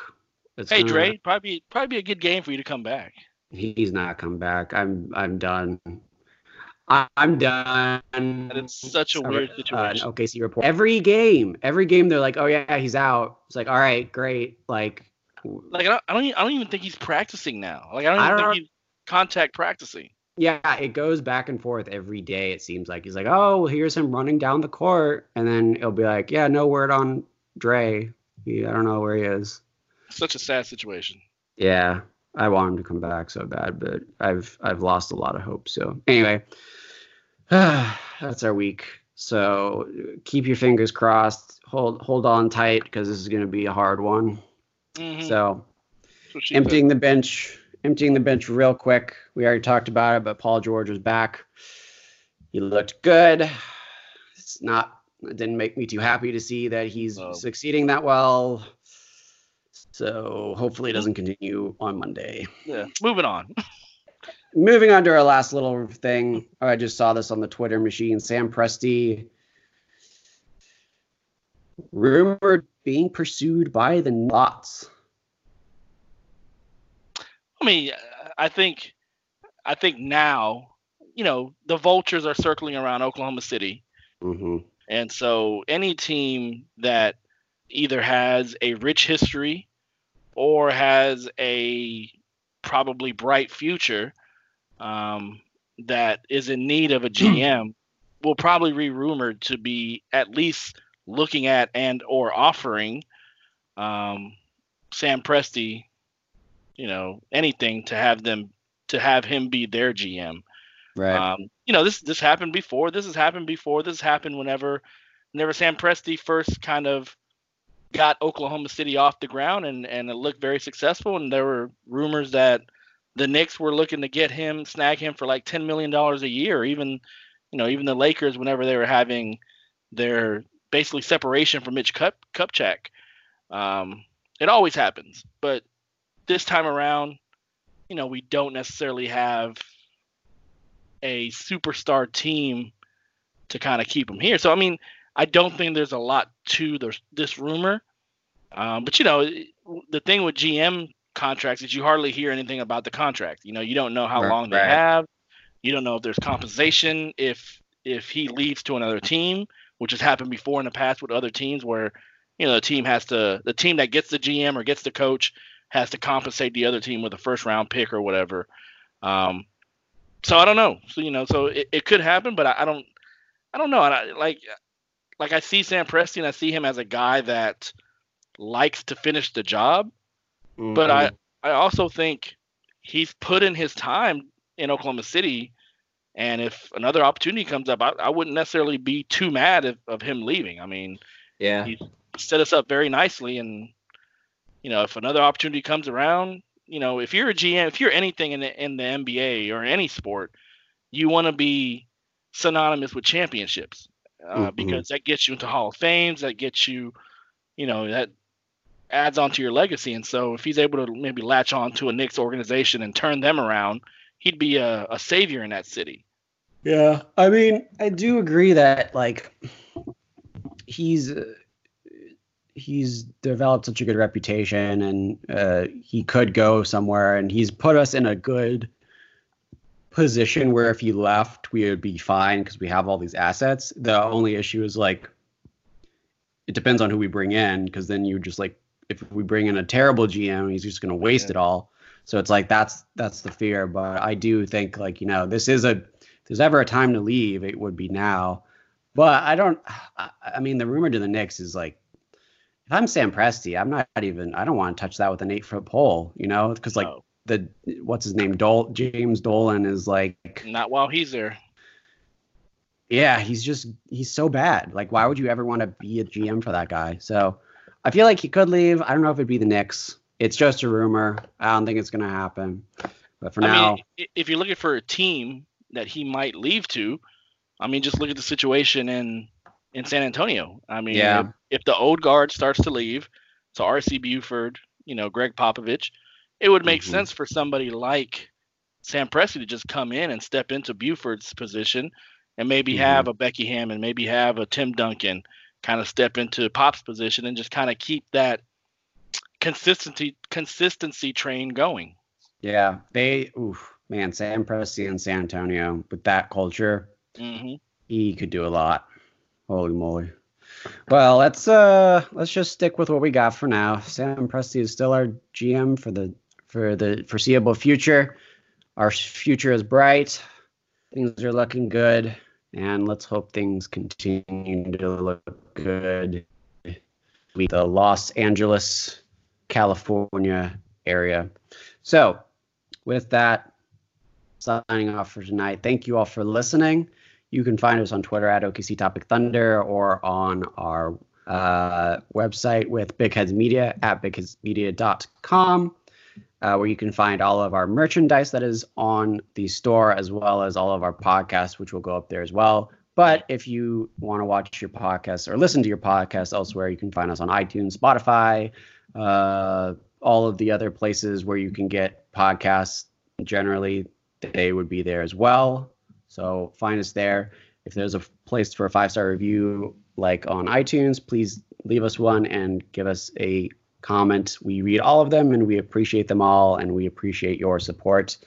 It's Hey, gonna- Dre, probably probably be a good game for you to come back. He's not come back. I'm I'm done. I- I'm done. And it's such a weird Uh, situation. an OKC report. Every game, every game, they're like, "Oh yeah, he's out." It's like, "All right, great." Like, Like I don't, I don't, e- I don't even think he's practicing now. Like I don't I even don't think he's contact practicing. Yeah, it goes back and forth every day. It seems like he's like, "Oh, here's him running down the court," and then it'll be like, "Yeah, no word on Dre. He, I don't know where he is." Such a sad situation. Yeah, I want him to come back so bad, but I've I've lost a lot of hope. So anyway, <sighs> that's our week. So keep your fingers crossed. Hold hold on tight because this is going to be a hard one. Mhm. So That's what she emptying the bench, emptying the bench real quick. We already talked about it, but Paul George was back. He looked good. It's not. It didn't make me too happy to see that he's No. succeeding that well. So hopefully it doesn't continue on Monday. Yeah. Moving on. <laughs> Moving on to our last little thing. Oh, I just saw this on the Twitter machine. Sam Presti rumored being pursued by the Knicks. I mean, I think, I think now, you know, the vultures are circling around Oklahoma City. hmm And so any team that either has a rich history or has a probably bright future um, that is in need of a <clears throat> GM will probably be rumored to be at least looking at and or offering um, Sam Presti, you know, anything to have them to have him be their GM. Right. Um, you know, this this happened before. This has happened before. This happened whenever, whenever Sam Presti first kind of got Oklahoma City off the ground, and and it looked very successful. And there were rumors that the Knicks were looking to get him, snag him for like ten million dollars a year. Even, you know, even the Lakers, whenever they were having their basically separation from Mitch Kup, Kupchak. Um, it always happens, but this time around, you know, we don't necessarily have a superstar team to kind of keep him here. So I mean, I don't think there's a lot to this this rumor. Um, but you know, the thing with GM contracts is you hardly hear anything about the contract. You know, you don't know how Right, long they have. You don't know if there's compensation if if he leaves to another team, which has happened before in the past with other teams where you know the team has to the team that gets the GM or gets the coach has to compensate the other team with a first round pick or whatever. Um, so I don't know. So you know, so it, it could happen, but I, I don't, I don't know. And I, like, like I see Sam Presti and I see him as a guy that likes to finish the job, but I, I also think he's put in his time in Oklahoma City, and if another opportunity comes up, I, I wouldn't necessarily be too mad of, of him leaving. I mean, yeah. he set us up very nicely, and you know, if another opportunity comes around, you know, if you're a GM, if you're anything in the in the NBA or any sport, you want to be synonymous with championships uh, Mhm. because that gets you into Hall of Fames, that gets you, you know, that adds on to your legacy. And so, if he's able to maybe latch on to a Knicks organization and turn them around, he'd be a, a savior in that city. Yeah, I mean, I do agree that like he's uh, he's developed such a good reputation, and uh, he could go somewhere, and he's put us in a good position where if he left, we would be fine because we have all these assets. The only issue is like it depends on who we bring in, because then you just like if we bring in a terrible GM, he's just going to waste Yeah. it all. So it's like that's that's the fear. But I do think like you know this is a if there's ever a time to leave, it would be now. But I don't. I, I mean, the rumor to the Knicks is like, if I'm Sam Presti, I'm not even. I don't want to touch that with an eight foot pole, you know, because like No, the what's his name, Dol James Dolan is like, not while he's there. Yeah, he's just he's so bad. Like, why would you ever want to be a GM for that guy? So, I feel like he could leave. I don't know if it'd be the Knicks. It's just a rumor. I don't think it's gonna happen. But for I now, mean, if you're looking for a team that he might leave to, I mean, just look at the situation in in San Antonio. I mean, Yeah. if, if the old guard starts to leave, so RC Buford, you know, Gregg Popovich, it would make Mhm. sense for somebody like Sam Presti to just come in and step into Buford's position and maybe Mhm. have a Becky Hammon, maybe have a Tim Duncan kind of step into Pop's position and just kind of keep that consistency consistency train going. yeah, they oof, man, Sam Presti in San Antonio with that culture, hmm he could do a lot. Holy moly. Well, let's uh let's just stick with what we got for now. Sam Presti is still our GM for the for the foreseeable future. Our future is bright. Things are looking good, and let's hope things continue to look good. We the Los Angeles, California area. So, with that, signing off for tonight. Thank you all for listening. You can find us on Twitter at OKC Topic Thunder or on our uh, website with Big Heads Media at bigheadsmedia.com, uh, where you can find all of our merchandise that is on the store, as well as all of our podcasts, which will go up there as well. But if you want to watch your podcast or listen to your podcast elsewhere, you can find us on iTunes, Spotify, uh, all of the other places where you can get podcasts. Generally, they would be there as well. So find us there. If there's a place for a five star review, like on iTunes, please leave us one and give us a comment. We read all of them and we appreciate them all and we appreciate your support.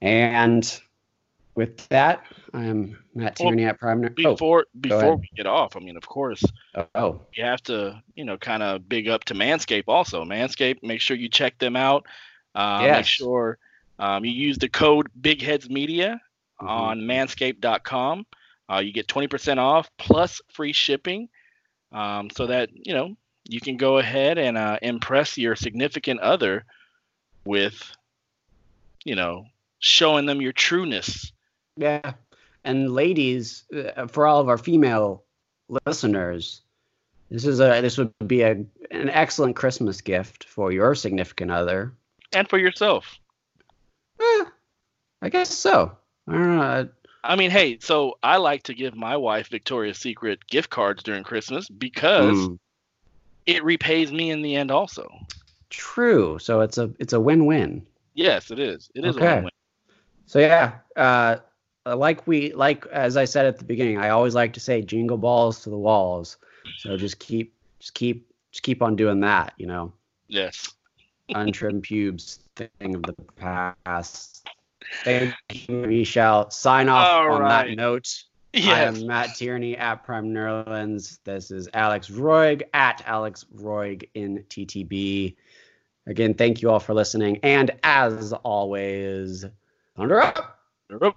And with that, I'm Matt Well, Tierney at Prime. Oh, Before before we get off, I mean, of course, oh, you have to, you know, kind of big up to Manscaped also. Manscaped, make sure you check them out. Uh, Make sure um, you use the code BigHeadsMedia Mhm. on Manscaped.com. Uh, you get 20% off plus free shipping, um, so that you know you can go ahead and uh, impress your significant other with, you know, showing them your trueness. Yeah. And ladies, uh, for all of our female listeners, this is a this would be a an excellent Christmas gift for your significant other. And for yourself. Eh, I guess so. Know. uh, I mean, hey, so I like to give my wife Victoria's Secret gift cards during Christmas because mm, it repays me in the end also. true. So it's a it's a win-win. Yes, it is. It is Okay. So yeah, uh, like we like as I said at the beginning, I always like to say jingle balls to the walls. So just keep just keep just keep on doing that, you know. Yes. untrimmed pubes thing of the past. Thank you. We shall sign off All on right. that note. I am Matt Tierney at Prime Nerlands. This is Alex Roig at Alex Roig in TTB. Again, thank you all for listening. And as always, thunder up. Nope.